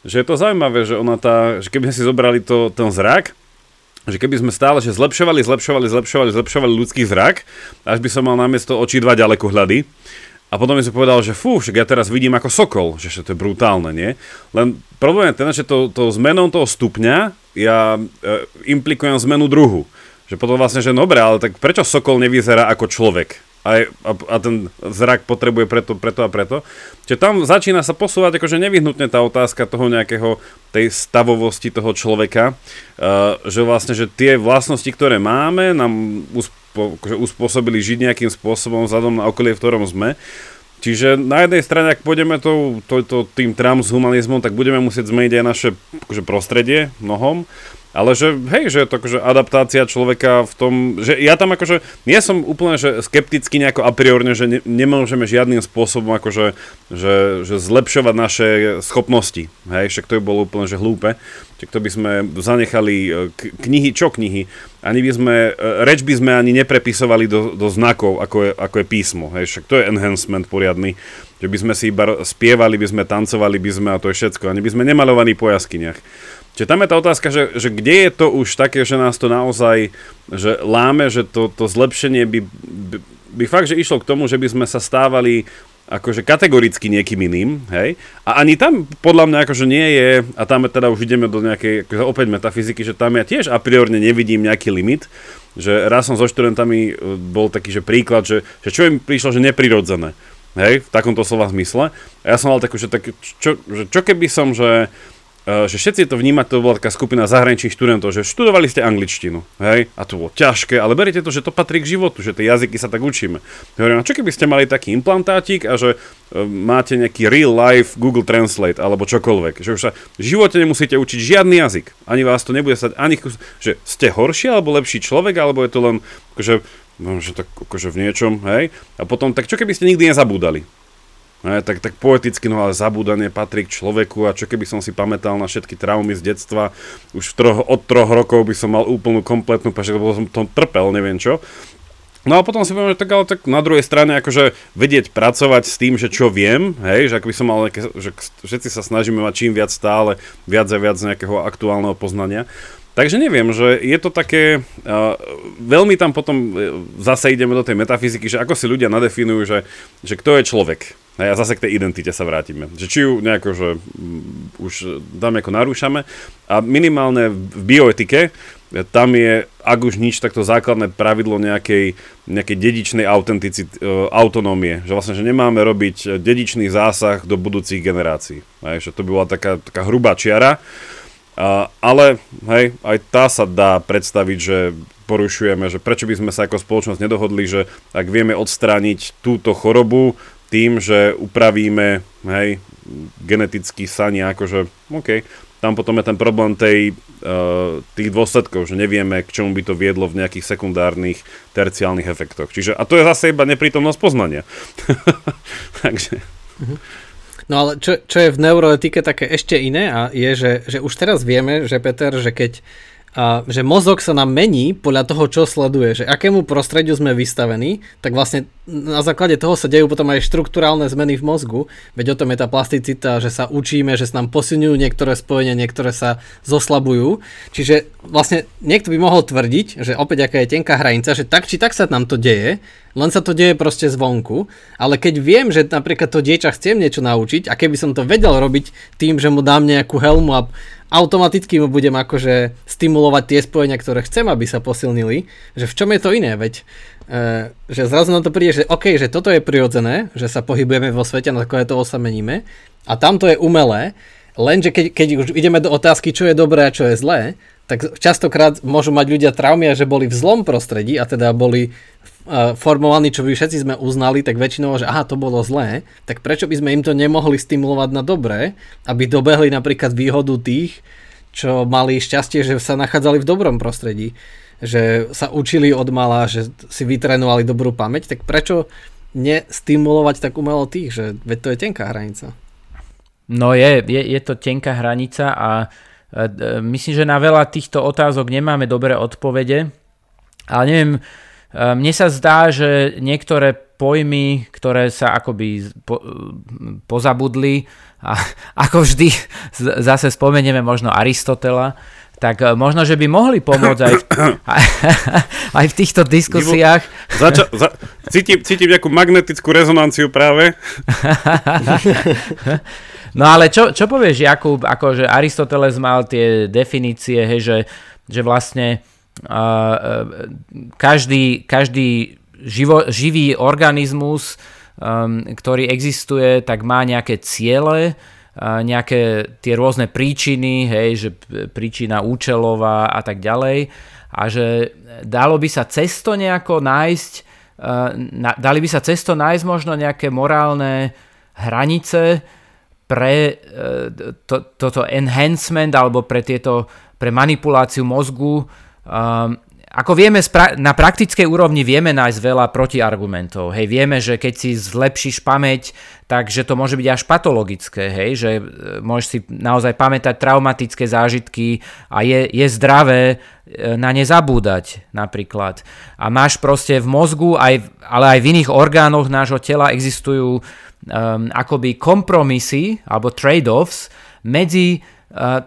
že je to zaujímavé, že ona tá, že keby sme si zobrali to, ten zrak, že keby sme stále že zlepšovali, zlepšovali, zlepšovali, zlepšovali ľudský zrak, až by som mal namiesto očí dva ďalekohľady. A potom mi som povedal, že fú, však ja teraz vidím ako sokol, že to je brutálne, nie? Len problém je ten, že to, to zmenou toho stupňa ja e, implikujem zmenu druhu. Že potom vlastne, že dobre, ale tak prečo sokol nevyzerá ako človek? A, a, a ten zrak potrebuje preto, preto a preto. Čiže tam začína sa posúvať akože nevyhnutne tá otázka toho nejakého, tej stavovosti toho človeka, uh, že vlastne, že tie vlastnosti, ktoré máme, nám uspo, akože uspôsobili žiť nejakým spôsobom vzhľadom na okolie, v ktorom sme. Čiže na jednej strane, ak pôjdeme to, to, to, tým transhumanizmom, tak budeme musieť zmeniť aj naše akože prostredie mnohom. Ale že, hej, že to akože adaptácia človeka v tom, že ja tam akože, nie som úplne že skeptický nejako a priorne, že ne, nemôžeme žiadnym spôsobom akože, že, že zlepšovať naše schopnosti, hej, však to by bolo úplne že hlúpe, čiže to by sme zanechali e, knihy, čo knihy, ani by sme, e, reč by sme ani neprepisovali do, do znakov, ako je, ako je písmo, hej, však to je enhancement poriadny, že by sme si iba spievali, by sme tancovali by sme a to je všetko, ani by sme nemalovali po jaskyniach. Čiže tam je tá otázka, že, že kde je to už také, že nás to naozaj že láme, že to, to zlepšenie by, by, by fakt, že išlo k tomu, že by sme sa stávali akože kategoricky niekým iným, hej? A ani tam podľa mňa akože nie je, a tam teda už ideme do nejakej, akože opäť metafyziky, že tam ja tiež a priorne nevidím nejaký limit, že raz som so študentami e, bol taký, že príklad, že, že čo im prišlo, že neprirodzené, hej, v takomto slova zmysle. A ja som mal takú, že, tak, čo, že čo keby som, že že všetci to vnímať, to bola taká skupina zahraničných študentov, že študovali ste angličtinu, hej, a to bolo ťažké, ale beriete to, že to patrí k životu, že tie jazyky sa tak učíme. Hovorím, a čo keby ste mali taký implantátik a že uh, máte nejaký real life Google Translate alebo čokoľvek, že už sa v živote nemusíte učiť žiadny jazyk, ani vás to nebude stať, ani že ste horší alebo lepší človek, alebo je to len, akože, no, že tak akože v niečom, hej, a potom, tak čo keby ste nikdy nezabúdali? Ne, tak, tak poeticky, no ale zabúdanie patrí k človeku a čo keby som si pamätal na všetky traumy z detstva, už v troch, od troch rokov by som mal úplnú kompletnú lebo som tom trpel, neviem čo. No a potom si poviem, že tak ale tak na druhej strane akože vedieť pracovať s tým, že čo viem, hej, že ak by som mal nejaké, že všetci sa snažíme mať čím viac stále, viac a viac nejakého aktuálneho poznania. Takže neviem, že je to také, uh, veľmi tam potom uh, zase ideme do tej metafyziky, že ako si ľudia nadefinujú, že, že kto je človek, a zase k tej identite sa vrátime. Že či ju nejako, že už tam ako narúšame. A minimálne v bioetike, tam je, ak už nič, takto základné pravidlo nejakej, nejakej dedičnej autenticity, uh, autonómie. Že vlastne, že nemáme robiť dedičný zásah do budúcich generácií. Hej, že to by bola taká, taká hrubá čiara. Uh, ale hej, aj tá sa dá predstaviť, že porušujeme, že prečo by sme sa ako spoločnosť nedohodli, že ak vieme odstrániť túto chorobu, tým, že upravíme, hej, geneticky sa nejako, že OK, tam potom je ten problém tej, uh, tých dôsledkov, že nevieme, k čomu by to viedlo v nejakých sekundárnych, terciálnych efektoch. Čiže, a to je zase iba neprítomnosť poznania. Takže... Mhm. No ale čo, čo je v neuroetike také ešte iné a je, že, že už teraz vieme, že Peter, že keď a že mozog sa nám mení podľa toho, čo sleduje, že akému prostrediu sme vystavení, tak vlastne na základe toho sa dejú potom aj štruktúrálne zmeny v mozgu, veď o tom je tá plasticita, že sa učíme, že sa nám posilňujú niektoré spojenia, niektoré sa zoslabujú, čiže vlastne niekto by mohol tvrdiť, že opäť aká je tenká hranica, že tak či tak sa nám to deje, len sa to deje proste zvonku, ale keď viem, že napríklad to dieťa chcem niečo naučiť a keby som to vedel robiť tým, že mu dám nejakú helmu a automaticky mu budem akože stimulovať tie spojenia, ktoré chcem, aby sa posilnili, že v čom je to iné, veď e, že zrazu na to príde, že OK, že toto je prirodzené, že sa pohybujeme vo svete, na základe toho sa meníme a tamto je umelé, lenže keď, keď už ideme do otázky, čo je dobré a čo je zlé, tak častokrát môžu mať ľudia traumy, že boli v zlom prostredí a teda boli formovaní, čo by všetci sme uznali, tak väčšinou, že aha, to bolo zlé, tak prečo by sme im to nemohli stimulovať na dobré, aby dobehli napríklad výhodu tých, čo mali šťastie, že sa nachádzali v dobrom prostredí, že sa učili od mala, že si vytrénovali dobrú pamäť, tak prečo nestimulovať tak umelo tých, že veď to je tenká hranica. No je, je, je to tenká hranica a e, myslím, že na veľa týchto otázok nemáme dobré odpovede, ale neviem, Ehm, mne sa zdá, že niektoré pojmy, ktoré sa akoby po, pozabudli, a ako vždy zase spomenieme možno Aristotela, tak e, možno, že by mohli pomôcť aj v, aj v týchto diskusiách. Zača, za, cítim, cítim nejakú magnetickú rezonanciu práve. No ale čo, čo povieš, Jakub, akože Aristoteles mal tie definície, hej, že, že vlastne každý, každý živo, živý organizmus, um, ktorý existuje, tak má nejaké ciele, nejaké tie rôzne príčiny, hej, že príčina účelová a tak ďalej. A že dalo by sa cesto nejako nájsť, dali by sa cesto nájsť možno nejaké morálne hranice pre e, to, toto enhancement alebo pre tieto pre manipuláciu mozgu Um, ako vieme, na praktickej úrovni vieme nájsť veľa protiargumentov. Hej, vieme, že keď si zlepšíš pamäť, takže to môže byť až patologické, hej, že e, môžeš si naozaj pamätať traumatické zážitky a je, je zdravé e, na ne zabúdať napríklad. A máš proste v mozgu, aj, ale aj v iných orgánoch nášho tela existujú um, akoby kompromisy alebo trade-offs medzi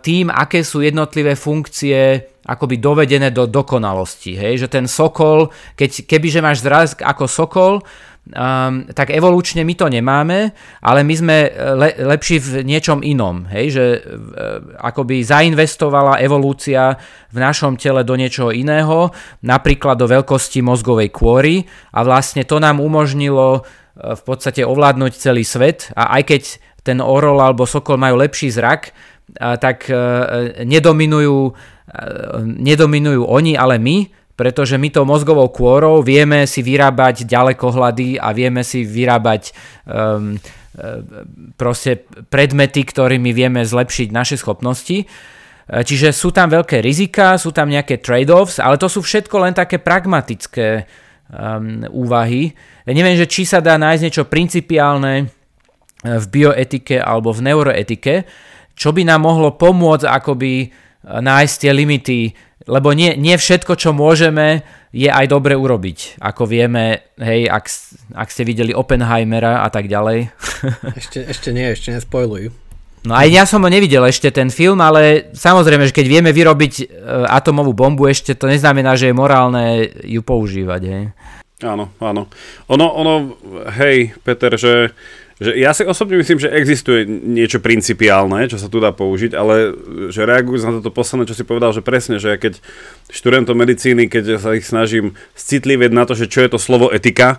tým, aké sú jednotlivé funkcie akoby dovedené do dokonalosti. Hej? Že ten sokol, keď, kebyže máš zraz ako sokol, um, tak evolučne my to nemáme, ale my sme e, le, lepší v niečom inom. Hej? Že uh, akoby zainvestovala evolúcia v našom tele do niečoho iného, napríklad do veľkosti mozgovej kôry a vlastne to nám umožnilo uh, v podstate ovládnuť celý svet a aj keď ten orol alebo sokol majú lepší zrak, uh, tak uh, nedominujú, uh, nedominujú oni, ale my, pretože my tou mozgovou kôrou vieme si vyrábať ďalekohľady a vieme si vyrábať um, proste predmety, ktorými vieme zlepšiť naše schopnosti. Čiže sú tam veľké rizika, sú tam nejaké trade-offs, ale to sú všetko len také pragmatické um, úvahy. Neviem, že či sa dá nájsť niečo principiálne e, v bioetike alebo v neuroetike, čo by nám mohlo pomôcť akoby nájsť tie limity lebo nie, nie všetko, čo môžeme, je aj dobre urobiť. Ako vieme, hej, ak, ak ste videli Oppenheimera a tak ďalej. Ešte, ešte nie, ešte nespojluj. No aj ja som ho nevidel ešte ten film, ale samozrejme, že keď vieme vyrobiť e, atomovú bombu, ešte to neznamená, že je morálne ju používať. Hej. Áno, áno. Ono, ono, hej, Peter, že že ja si osobne myslím, že existuje niečo principiálne, čo sa tu dá použiť, ale že reagujúc na toto posledné, čo si povedal, že presne, že ja keď študentom medicíny, keď sa ich snažím citlivieť na to, že čo je to slovo etika,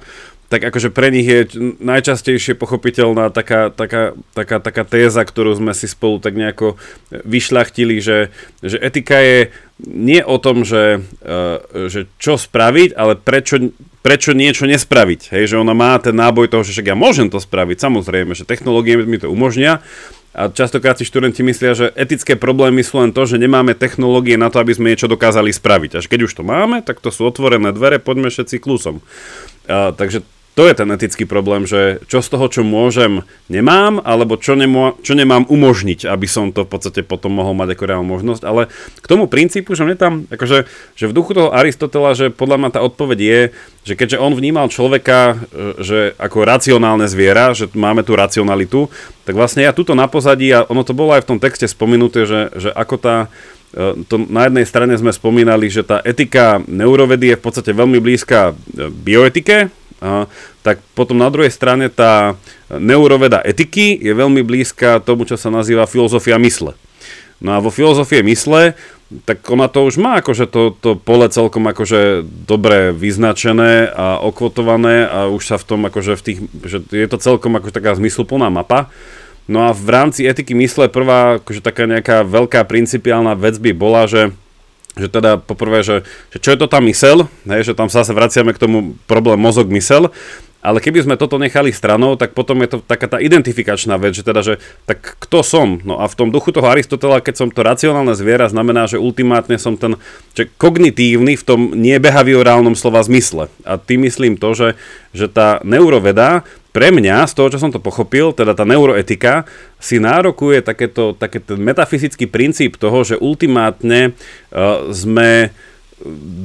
tak akože pre nich je najčastejšie pochopiteľná taká, taká, taká, taká téza, ktorú sme si spolu tak nejako vyšľachtili, že, že etika je nie o tom, že, uh, že čo spraviť, ale prečo, prečo niečo nespraviť. Hej, že ona má ten náboj toho, že však ja môžem to spraviť, samozrejme, že technológie mi to umožnia, a častokrát si študenti myslia, že etické problémy sú len to, že nemáme technológie na to, aby sme niečo dokázali spraviť. Až keď už to máme, tak to sú otvorené dvere, poďme všetci kľúsom. Uh, takže to je ten etický problém, že čo z toho, čo môžem, nemám, alebo čo, nemô, čo nemám umožniť, aby som to v podstate potom mohol mať ako reálnu možnosť. Ale k tomu princípu, že mne tam, akože, že v duchu toho Aristotela, že podľa mňa tá odpoveď je, že keďže on vnímal človeka, e, že ako racionálne zviera, že máme tú racionalitu, tak vlastne ja tuto na pozadí, a ono to bolo aj v tom texte spomenuté, že, že ako tá, e, to na jednej strane sme spomínali, že tá etika neurovedy je v podstate veľmi blízka e, bioetike, tak potom na druhej strane tá neuroveda etiky je veľmi blízka tomu, čo sa nazýva filozofia mysle. No a vo filozofie mysle, tak ona to už má akože to, to pole celkom akože dobre vyznačené a okvotované a už sa v tom akože v tých, že je to celkom ako taká zmysluplná mapa. No a v rámci etiky mysle prvá akože taká nejaká veľká principiálna vec by bola, že že teda poprvé, že, že čo je to tá mysel, hej, že tam sa vraciame k tomu problém mozog mysel, ale keby sme toto nechali stranou, tak potom je to taká tá identifikačná vec, že teda, že tak kto som? No a v tom duchu toho Aristotela, keď som to racionálne zviera, znamená, že ultimátne som ten že kognitívny v tom nebehaviorálnom slova zmysle. A tým myslím to, že, že tá neuroveda pre mňa, z toho, čo som to pochopil, teda tá neuroetika, si nárokuje takéto, taký ten metafyzický princíp toho, že ultimátne uh, sme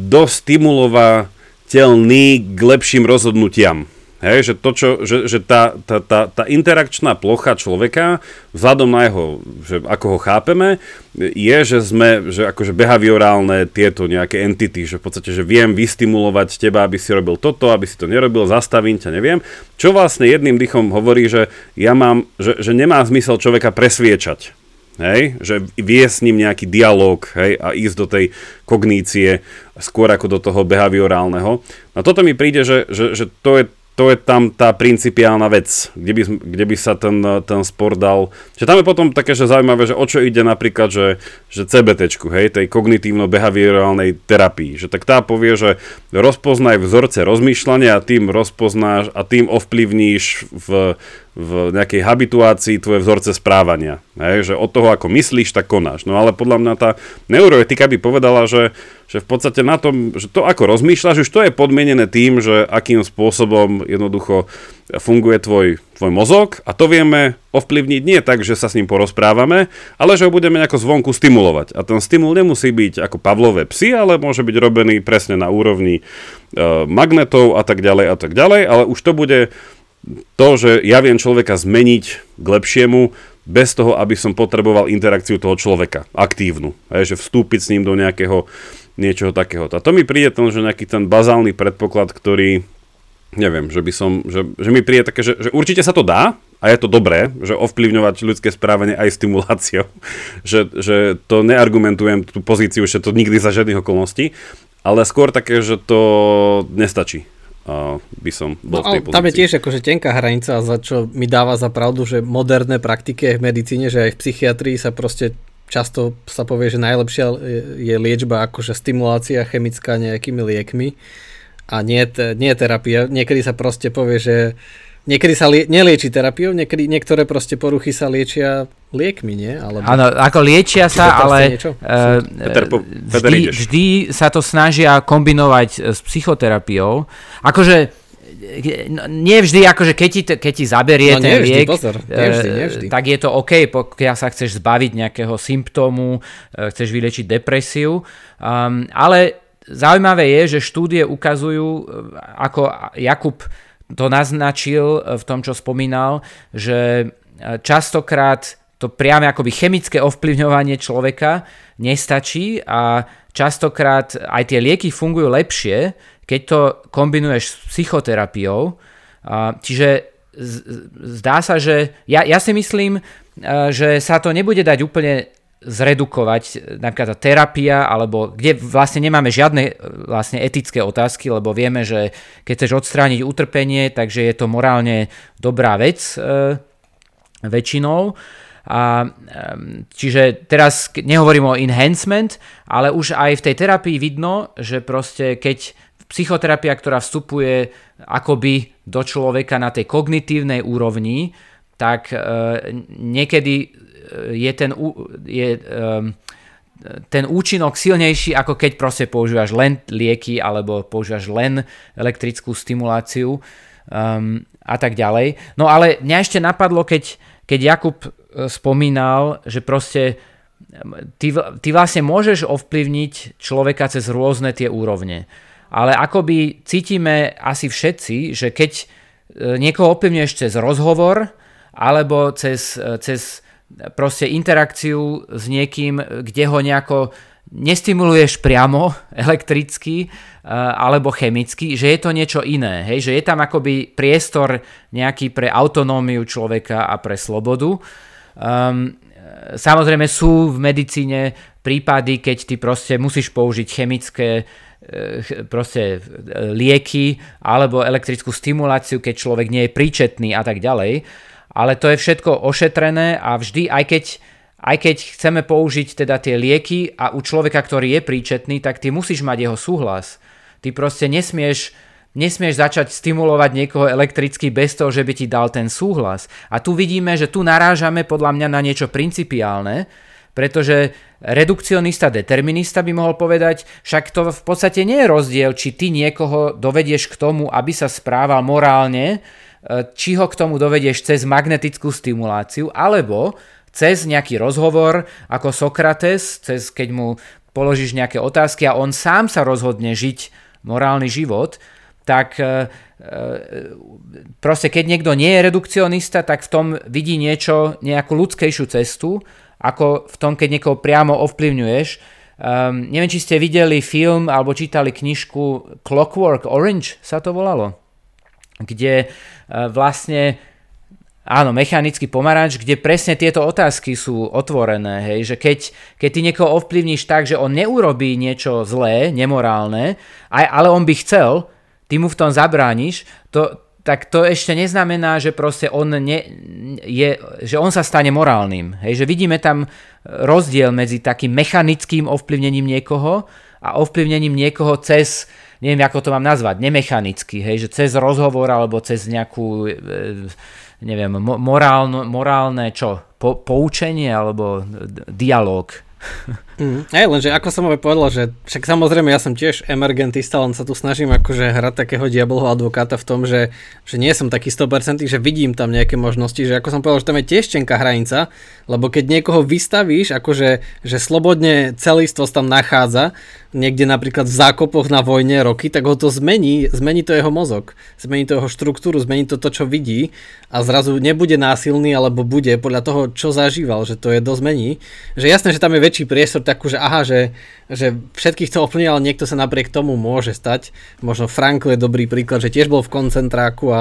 dostimulovateľní k lepším rozhodnutiam. Hej, že, to, čo, že, že tá, tá, tá, tá interakčná plocha človeka, vzhľadom na jeho, že ako ho chápeme, je, že sme že akože behaviorálne tieto nejaké entity, že v podstate, že viem vystimulovať teba, aby si robil toto, aby si to nerobil, zastavím ťa, neviem. Čo vlastne jedným dýchom hovorí, že ja mám, že, že nemá zmysel človeka presviečať. Hej, že vie s ním nejaký dialog hej, a ísť do tej kognície skôr ako do toho behaviorálneho. A toto mi príde, že, že, že to je to je tam tá principiálna vec, kde by, kde by sa ten, ten spor dal. Že tam je potom také, že zaujímavé, že o čo ide napríklad, že, že CBT, hej, tej kognitívno-behaviorálnej terapii. Že tak tá povie, že rozpoznaj vzorce rozmýšľania a tým rozpoznáš a tým ovplyvníš v, v nejakej habituácii tvoje vzorce správania. Hej, že od toho, ako myslíš, tak konáš. No ale podľa mňa tá neuroetika by povedala, že, že v podstate na tom, že to ako rozmýšľaš, už to je podmienené tým, že akým spôsobom jednoducho funguje tvoj, tvoj mozog a to vieme ovplyvniť nie tak, že sa s ním porozprávame, ale že ho budeme nejako zvonku stimulovať. A ten stimul nemusí byť ako Pavlové psy, ale môže byť robený presne na úrovni e, magnetov a tak ďalej a tak ďalej, ale už to bude to, že ja viem človeka zmeniť k lepšiemu, bez toho, aby som potreboval interakciu toho človeka, aktívnu. Hej, že vstúpiť s ním do nejakého niečoho takého. A to mi príde ten, že nejaký ten bazálny predpoklad, ktorý neviem, že by som, že, že mi príde také, že, že určite sa to dá a je to dobré, že ovplyvňovať ľudské správanie aj stimuláciou, že, že to neargumentujem tú pozíciu, že to nikdy za žiadnych okolností, ale skôr také, že to nestačí by som bol no, v tej pozícii. Tam je tiež akože tenká hranica, za čo mi dáva za pravdu, že moderné praktiky v medicíne, že aj v psychiatrii sa proste často sa povie, že najlepšia je liečba akože stimulácia chemická nejakými liekmi a nie, nie terapia. Niekedy sa proste povie, že Niekedy sa lie- nelieči terapiou, niekedy niektoré proste poruchy sa liečia liekmi, nie? Alebo... Áno, ako liečia sa, ale uh, Peter, po, Peter vždy, vždy sa to snažia kombinovať e, s psychoterapiou. Akože no, nie vždy, akože keď ti, keď ti zaberie no, ten liek, pozor, nie vždy, nie vždy. tak je to OK, pokiaľ sa chceš zbaviť nejakého symptómu, chceš vyliečiť depresiu, um, ale zaujímavé je, že štúdie ukazujú, ako Jakub to naznačil e, v tom, čo spomínal, že e, častokrát to priame akoby chemické ovplyvňovanie človeka nestačí a častokrát aj tie lieky fungujú lepšie, keď to kombinuješ s psychoterapiou. Čiže zdá sa, že ja, ja si myslím, e, že sa to nebude dať úplne zredukovať e, napríklad tá terapia, alebo kde vlastne nemáme žiadne e, vlastne etické otázky, lebo vieme, že keď chceš odstrániť utrpenie, takže je to morálne dobrá vec e, väčšinou. A, e, čiže teraz nehovorím o enhancement, ale už aj v tej terapii vidno, že proste keď psychoterapia, ktorá vstupuje akoby do človeka na tej kognitívnej úrovni, tak e, niekedy je ten, je, um, ten účinok silnejší, ako keď proste používaš len lieky alebo používaš len elektrickú stimuláciu um, a tak ďalej. No ale mňa ešte napadlo, keď, keď Jakub e, spomínal, že proste ty, ty vlastne môžeš ovplyvniť človeka cez rôzne tie úrovne. Ale akoby cítime asi všetci, že keď e, niekoho ovplyvňuješ cez rozhovor alebo cez, e, cez proste interakciu s niekým, kde ho nejako nestimuluješ priamo elektricky alebo chemicky, že je to niečo iné, hej? že je tam akoby priestor nejaký pre autonómiu človeka a pre slobodu. Um, samozrejme sú v medicíne prípady, keď ty proste musíš použiť chemické e, proste e, lieky alebo elektrickú stimuláciu, keď človek nie je príčetný a tak ďalej ale to je všetko ošetrené a vždy, aj keď, aj keď chceme použiť teda tie lieky a u človeka, ktorý je príčetný, tak ty musíš mať jeho súhlas. Ty proste nesmieš, nesmieš začať stimulovať niekoho elektricky bez toho, že by ti dal ten súhlas. A tu vidíme, že tu narážame podľa mňa na niečo principiálne, pretože redukcionista, determinista by mohol povedať, však to v podstate nie je rozdiel, či ty niekoho dovedieš k tomu, aby sa správal morálne, či ho k tomu dovedieš cez magnetickú stimuláciu, alebo cez nejaký rozhovor ako Sokrates, cez keď mu položíš nejaké otázky a on sám sa rozhodne žiť morálny život, tak e, e, proste keď niekto nie je redukcionista, tak v tom vidí niečo, nejakú ľudskejšiu cestu, ako v tom, keď niekoho priamo ovplyvňuješ. Um, neviem, či ste videli film alebo čítali knižku Clockwork Orange sa to volalo kde vlastne Áno, mechanický pomaranč, kde presne tieto otázky sú otvorené, hej, že keď, keď ty niekoho ovplyvníš tak, že on neurobí niečo zlé, nemorálne, aj, ale on by chcel, ty mu v tom zabrániš, to, tak to ešte neznamená, že proste on ne, je, že on sa stane morálnym. Hej, že vidíme tam rozdiel medzi takým mechanickým ovplyvnením niekoho a ovplyvnením niekoho cez neviem, ako to mám nazvať, nemechanicky, hej, že cez rozhovor alebo cez nejakú, e, neviem, morálno, morálne čo, po, poučenie alebo dialog. Mm. Aj, lenže ako som aj povedal, že však samozrejme ja som tiež emergentista, len sa tu snažím akože hrať takého diabolho advokáta v tom, že, že nie som taký 100%, že vidím tam nejaké možnosti, že ako som povedal, že tam je tiež tenká hranica, lebo keď niekoho vystavíš, akože že slobodne celistvosť tam nachádza, niekde napríklad v zákopoch na vojne roky, tak ho to zmení, zmení to jeho mozog, zmení to jeho štruktúru, zmení to to, čo vidí a zrazu nebude násilný, alebo bude podľa toho, čo zažíval, že to je dosť mení. Že jasné, že tam je väčší priestor takú, že aha, že, že všetkých to ovplyvňuje, ale niekto sa napriek tomu môže stať. Možno Frankl je dobrý príklad, že tiež bol v koncentráku a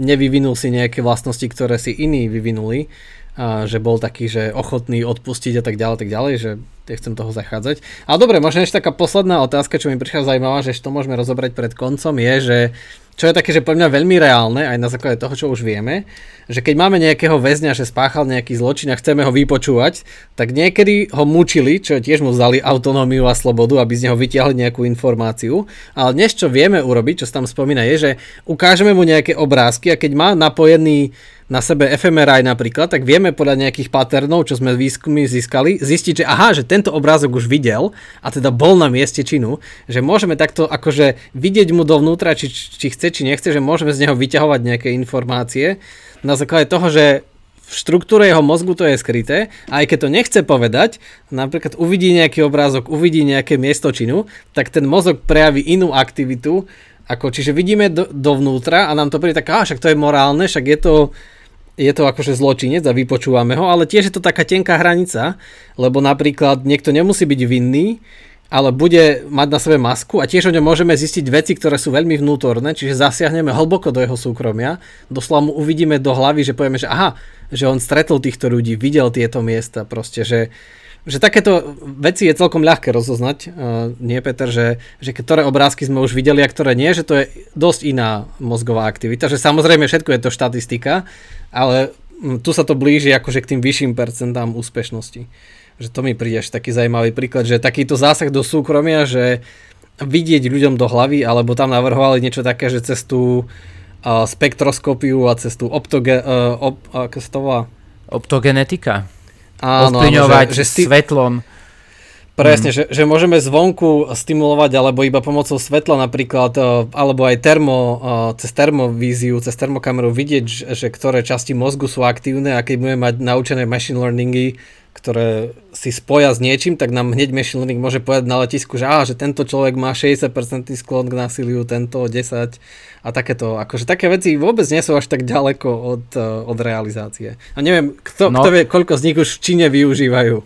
nevyvinul si nejaké vlastnosti, ktoré si iní vyvinuli a že bol taký, že ochotný odpustiť a tak ďalej, tak ďalej, že nechcem toho zachádzať. Ale dobre, možno ešte taká posledná otázka, čo mi prišla zaujímavá, že to môžeme rozobrať pred koncom, je, že čo je také, že pre mňa veľmi reálne, aj na základe toho, čo už vieme, že keď máme nejakého väzňa, že spáchal nejaký zločin a chceme ho vypočúvať, tak niekedy ho mučili, čo tiež mu vzali autonómiu a slobodu, aby z neho vytiahli nejakú informáciu. Ale dnes, čo vieme urobiť, čo sa tam spomína, je, že ukážeme mu nejaké obrázky a keď má napojený na sebe fMRI napríklad, tak vieme podľa nejakých patternov, čo sme výskumy získali, zistiť, že aha, že tento obrázok už videl a teda bol na mieste činu, že môžeme takto akože vidieť mu dovnútra, či, či chce, či nechce, že môžeme z neho vyťahovať nejaké informácie na základe toho, že v štruktúre jeho mozgu to je skryté a aj keď to nechce povedať, napríklad uvidí nejaký obrázok, uvidí nejaké miesto činu, tak ten mozog prejaví inú aktivitu, ako, čiže vidíme do, dovnútra a nám to príde tak, však to je morálne, však je to je to akože zločinec a vypočúvame ho, ale tiež je to taká tenká hranica, lebo napríklad niekto nemusí byť vinný, ale bude mať na sebe masku a tiež o ňom môžeme zistiť veci, ktoré sú veľmi vnútorné, čiže zasiahneme hlboko do jeho súkromia, doslova mu uvidíme do hlavy, že povieme, že aha, že on stretol týchto ľudí, videl tieto miesta, proste, že, že takéto veci je celkom ľahké rozoznať, uh, nie Peter, že, že ktoré obrázky sme už videli a ktoré nie, že to je dosť iná mozgová aktivita, že samozrejme všetko je to štatistika, ale tu sa to blíži akože k tým vyšším percentám úspešnosti. Že to mi príde až taký zaujímavý príklad, že takýto zásah do súkromia, že vidieť ľuďom do hlavy, alebo tam navrhovali niečo také, že cez tú uh, spektroskopiu a cez tú optoge, uh, op, uh, optogenetika. Áno, Ovplyňovať že, že sti- svetlom Presne, mm. že, že môžeme zvonku stimulovať alebo iba pomocou svetla napríklad, e, alebo aj termo, e, cez termovíziu, cez termokameru vidieť, že ktoré časti mozgu sú aktívne a keď budeme mať naučené machine learningy, ktoré si spoja s niečím, tak nám hneď machine learning môže povedať na letisku, že, á, že tento človek má 60% sklon k násiliu, tento 10 a takéto. Akože také veci vôbec nie sú až tak ďaleko od, e, od realizácie. A neviem, kto, no. kto vie, koľko z nich už v Číne využívajú.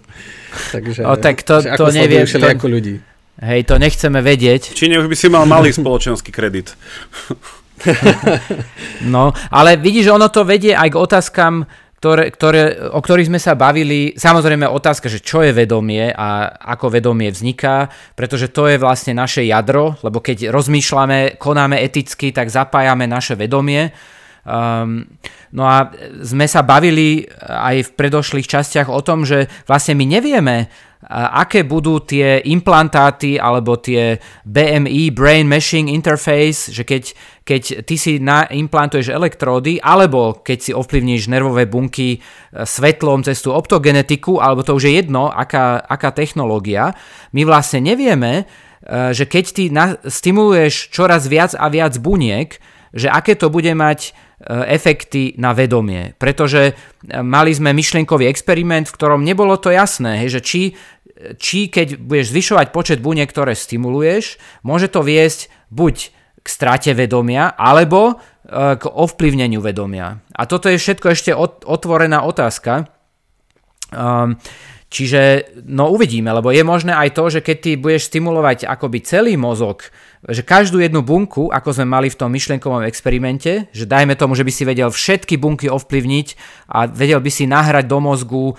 Takže, o, tak to, to neviem. To, ako ľudí. Hej, to nechceme vedieť. V Číne už by si mal malý spoločenský kredit. no, ale vidíš, ono to vedie aj k otázkam ktoré, ktoré, o ktorých sme sa bavili. Samozrejme otázka, že čo je vedomie a ako vedomie vzniká, pretože to je vlastne naše jadro, lebo keď rozmýšľame, konáme eticky, tak zapájame naše vedomie. Um, no a sme sa bavili aj v predošlých častiach o tom, že vlastne my nevieme, aké budú tie implantáty alebo tie BMI, Brain Meshing Interface, že keď, keď ty si implantuješ elektródy, alebo keď si ovplyvníš nervové bunky e, svetlom cez tú optogenetiku, alebo to už je jedno, aká, aká technológia, my vlastne nevieme, že keď ty na, stimuluješ čoraz viac a viac buniek, že aké to bude mať efekty na vedomie. Pretože mali sme myšlienkový experiment, v ktorom nebolo to jasné, hej, že či či keď budeš zvyšovať počet buniek, ktoré stimuluješ, môže to viesť buď k strate vedomia, alebo e, k ovplyvneniu vedomia. A toto je všetko ešte otvorená otázka. Um, čiže no uvidíme, lebo je možné aj to, že keď ty budeš stimulovať akoby celý mozog, že každú jednu bunku, ako sme mali v tom myšlienkovom experimente, že dajme tomu, že by si vedel všetky bunky ovplyvniť a vedel by si nahrať do mozgu e,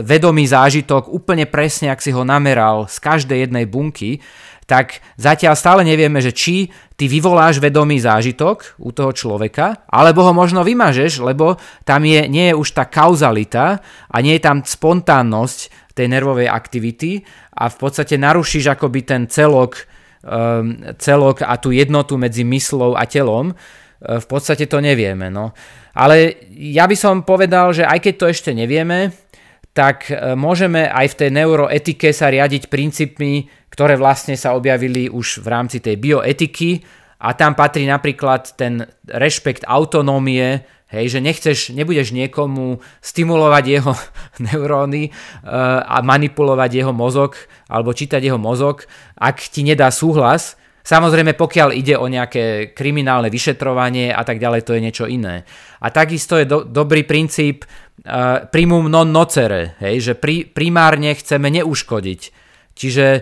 vedomý zážitok úplne presne, ak si ho nameral z každej jednej bunky, tak zatiaľ stále nevieme, že či ty vyvoláš vedomý zážitok u toho človeka, alebo ho možno vymažeš, lebo tam je, nie je už tá kauzalita a nie je tam spontánnosť tej nervovej aktivity a v podstate narušíš akoby ten celok celok a tú jednotu medzi myslou a telom, uh, v podstate to nevieme. No. Ale ja by som povedal, že aj keď to ešte nevieme, tak e, môžeme aj v tej neuroetike sa riadiť princípmi, ktoré vlastne sa objavili už v rámci tej bioetiky a tam patrí napríklad ten rešpekt autonómie, hej, že nechceš, nebudeš niekomu stimulovať jeho neuróny uh, a manipulovať jeho mozog alebo čítať jeho mozog, ak ti nedá súhlas. Samozrejme, pokiaľ ide o nejaké kriminálne vyšetrovanie a tak ďalej, to je niečo iné. A takisto je do, dobrý princíp uh, primum non nocere, hej, že pri, primárne chceme neuškodiť. Čiže e,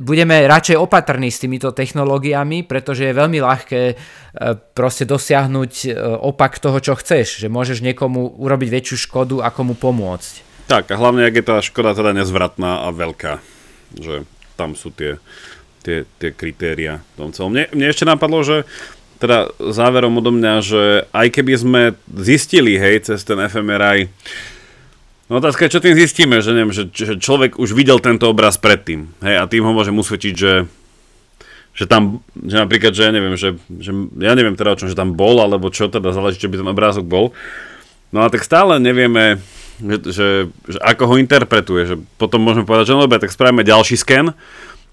budeme radšej opatrní s týmito technológiami, pretože je veľmi ľahké e, proste dosiahnuť e, opak toho, čo chceš. Že môžeš niekomu urobiť väčšiu škodu, ako mu pomôcť. Tak a hlavne, ak je tá škoda teda nezvratná a veľká. Že tam sú tie, tie, tie kritéria v tom celom. Mne, mne ešte napadlo, že teda záverom odo mňa, že aj keby sme zistili, hej, cez ten fMRI, No otázka čo tým zistíme, že, neviem, že, že človek už videl tento obraz predtým, hej, a tým ho môžem usvedčiť, že, že tam, že napríklad, že ja neviem, že, že ja neviem teda o čom, že tam bol, alebo čo teda záleží, čo by ten obrázok bol. No a tak stále nevieme, že, že, že ako ho interpretuje, že potom môžeme povedať, že no dobre, tak spravíme ďalší sken,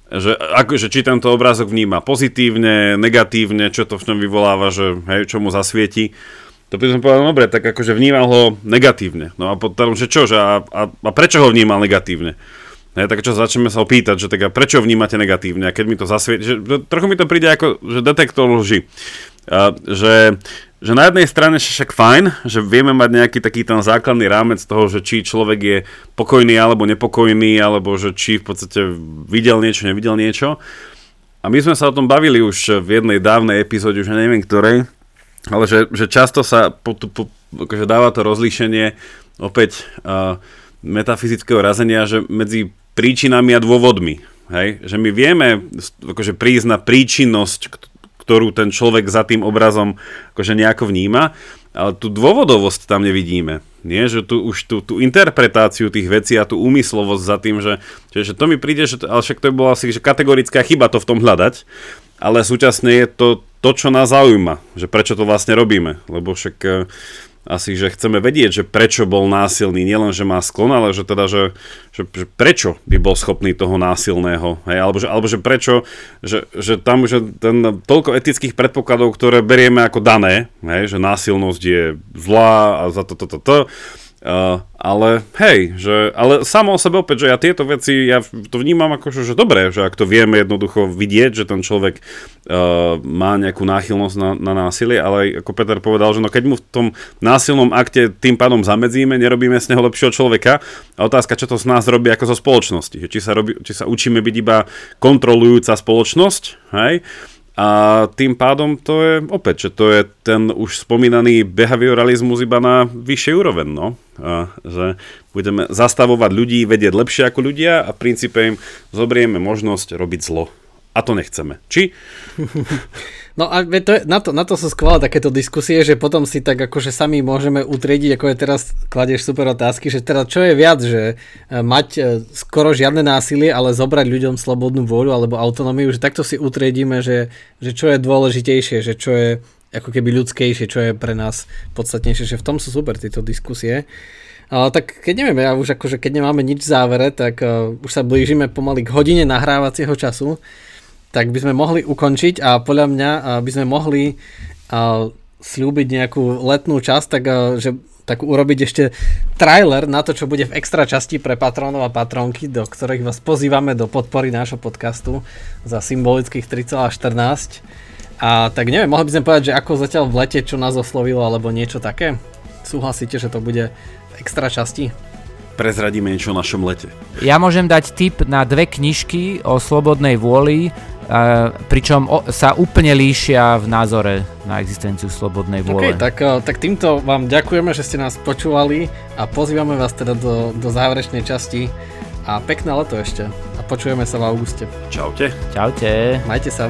že, ako, že či tento obrázok vníma pozitívne, negatívne, čo to v ňom vyvoláva, že hej, čo mu zasvieti. To by som povedal, dobre, tak akože vnímal ho negatívne. No a potom, že čo, že a, a, a prečo ho vnímal negatívne? Ne, tak čo začneme sa opýtať, že tak a prečo vnímate negatívne? A keď mi to zasvieti, že trochu mi to príde ako, že detektor lži. A, že, že na jednej strane však fajn, že vieme mať nejaký taký ten základný rámec toho, že či človek je pokojný alebo nepokojný, alebo že či v podstate videl niečo, nevidel niečo. A my sme sa o tom bavili už v jednej dávnej epizóde, už neviem ktorej, ale že, že často sa po, po, akože dáva to rozlíšenie opäť uh, metafyzického razenia, že medzi príčinami a dôvodmi. Hej? Že my vieme akože prísť na príčinnosť, ktorú ten človek za tým obrazom akože nejako vníma, ale tú dôvodovosť tam nevidíme. Nie, že tu už tú, tú interpretáciu tých vecí a tú úmyslovosť za tým, že, že, to mi príde, že to, ale však to je bola asi že kategorická chyba to v tom hľadať, ale súčasne je to to, čo nás zaujíma, že prečo to vlastne robíme, lebo však e, asi, že chceme vedieť, že prečo bol násilný, nielen, že má sklon, ale že teda, že, že, že prečo by bol schopný toho násilného, hej, alebo, že, alebo že prečo, že, že tam, že ten toľko etických predpokladov, ktoré berieme ako dané, hej, že násilnosť je zlá a za to, to, to, to, Uh, ale hej, že, ale samo o sebe opäť, že ja tieto veci, ja to vnímam ako, že, že dobré, že ak to vieme jednoducho vidieť, že ten človek uh, má nejakú náchylnosť na, na násilie, ale ako Peter povedal, že no keď mu v tom násilnom akte tým pádom zamedzíme, nerobíme z neho lepšieho človeka a otázka, čo to z nás robí ako zo spoločnosti, či sa, robí, či sa učíme byť iba kontrolujúca spoločnosť, hej, a tým pádom to je opäť, že to je ten už spomínaný behavioralizmus iba na vyššej úroveň, no. A, že budeme zastavovať ľudí, vedieť lepšie ako ľudia a v princípe im zobrieme možnosť robiť zlo. A to nechceme. Či? No a to je, na, to, na to sú skvelé takéto diskusie, že potom si tak akože sami môžeme utriediť, ako je teraz kladieš super otázky, že teda čo je viac, že e, mať e, skoro žiadne násilie, ale zobrať ľuďom slobodnú vôľu alebo autonómiu, že takto si utriedíme, že, že čo je dôležitejšie, že čo je ako keby ľudskejšie, čo je pre nás podstatnejšie, že v tom sú super tieto diskusie. Ale tak keď neviem, ja už akože keď nemáme nič v závere, tak uh, už sa blížime pomaly k hodine nahrávacieho času tak by sme mohli ukončiť a podľa mňa by sme mohli slúbiť nejakú letnú časť, tak, že, tak urobiť ešte trailer na to, čo bude v extra časti pre patronov a patronky, do ktorých vás pozývame do podpory nášho podcastu za symbolických 3,14. A tak neviem, mohli by sme povedať, že ako zatiaľ v lete, čo nás oslovilo, alebo niečo také? Súhlasíte, že to bude v extra časti? Prezradíme niečo o našom lete. Ja môžem dať tip na dve knižky o slobodnej vôli pričom sa úplne líšia v názore na existenciu slobodnej vôle. Okay, tak, eh, tak týmto vám ďakujeme, že ste nás počúvali a pozývame vás teda do, do záverečnej časti a pekné leto ešte a počujeme sa v auguste. Čaute. Čaute. Majte sa.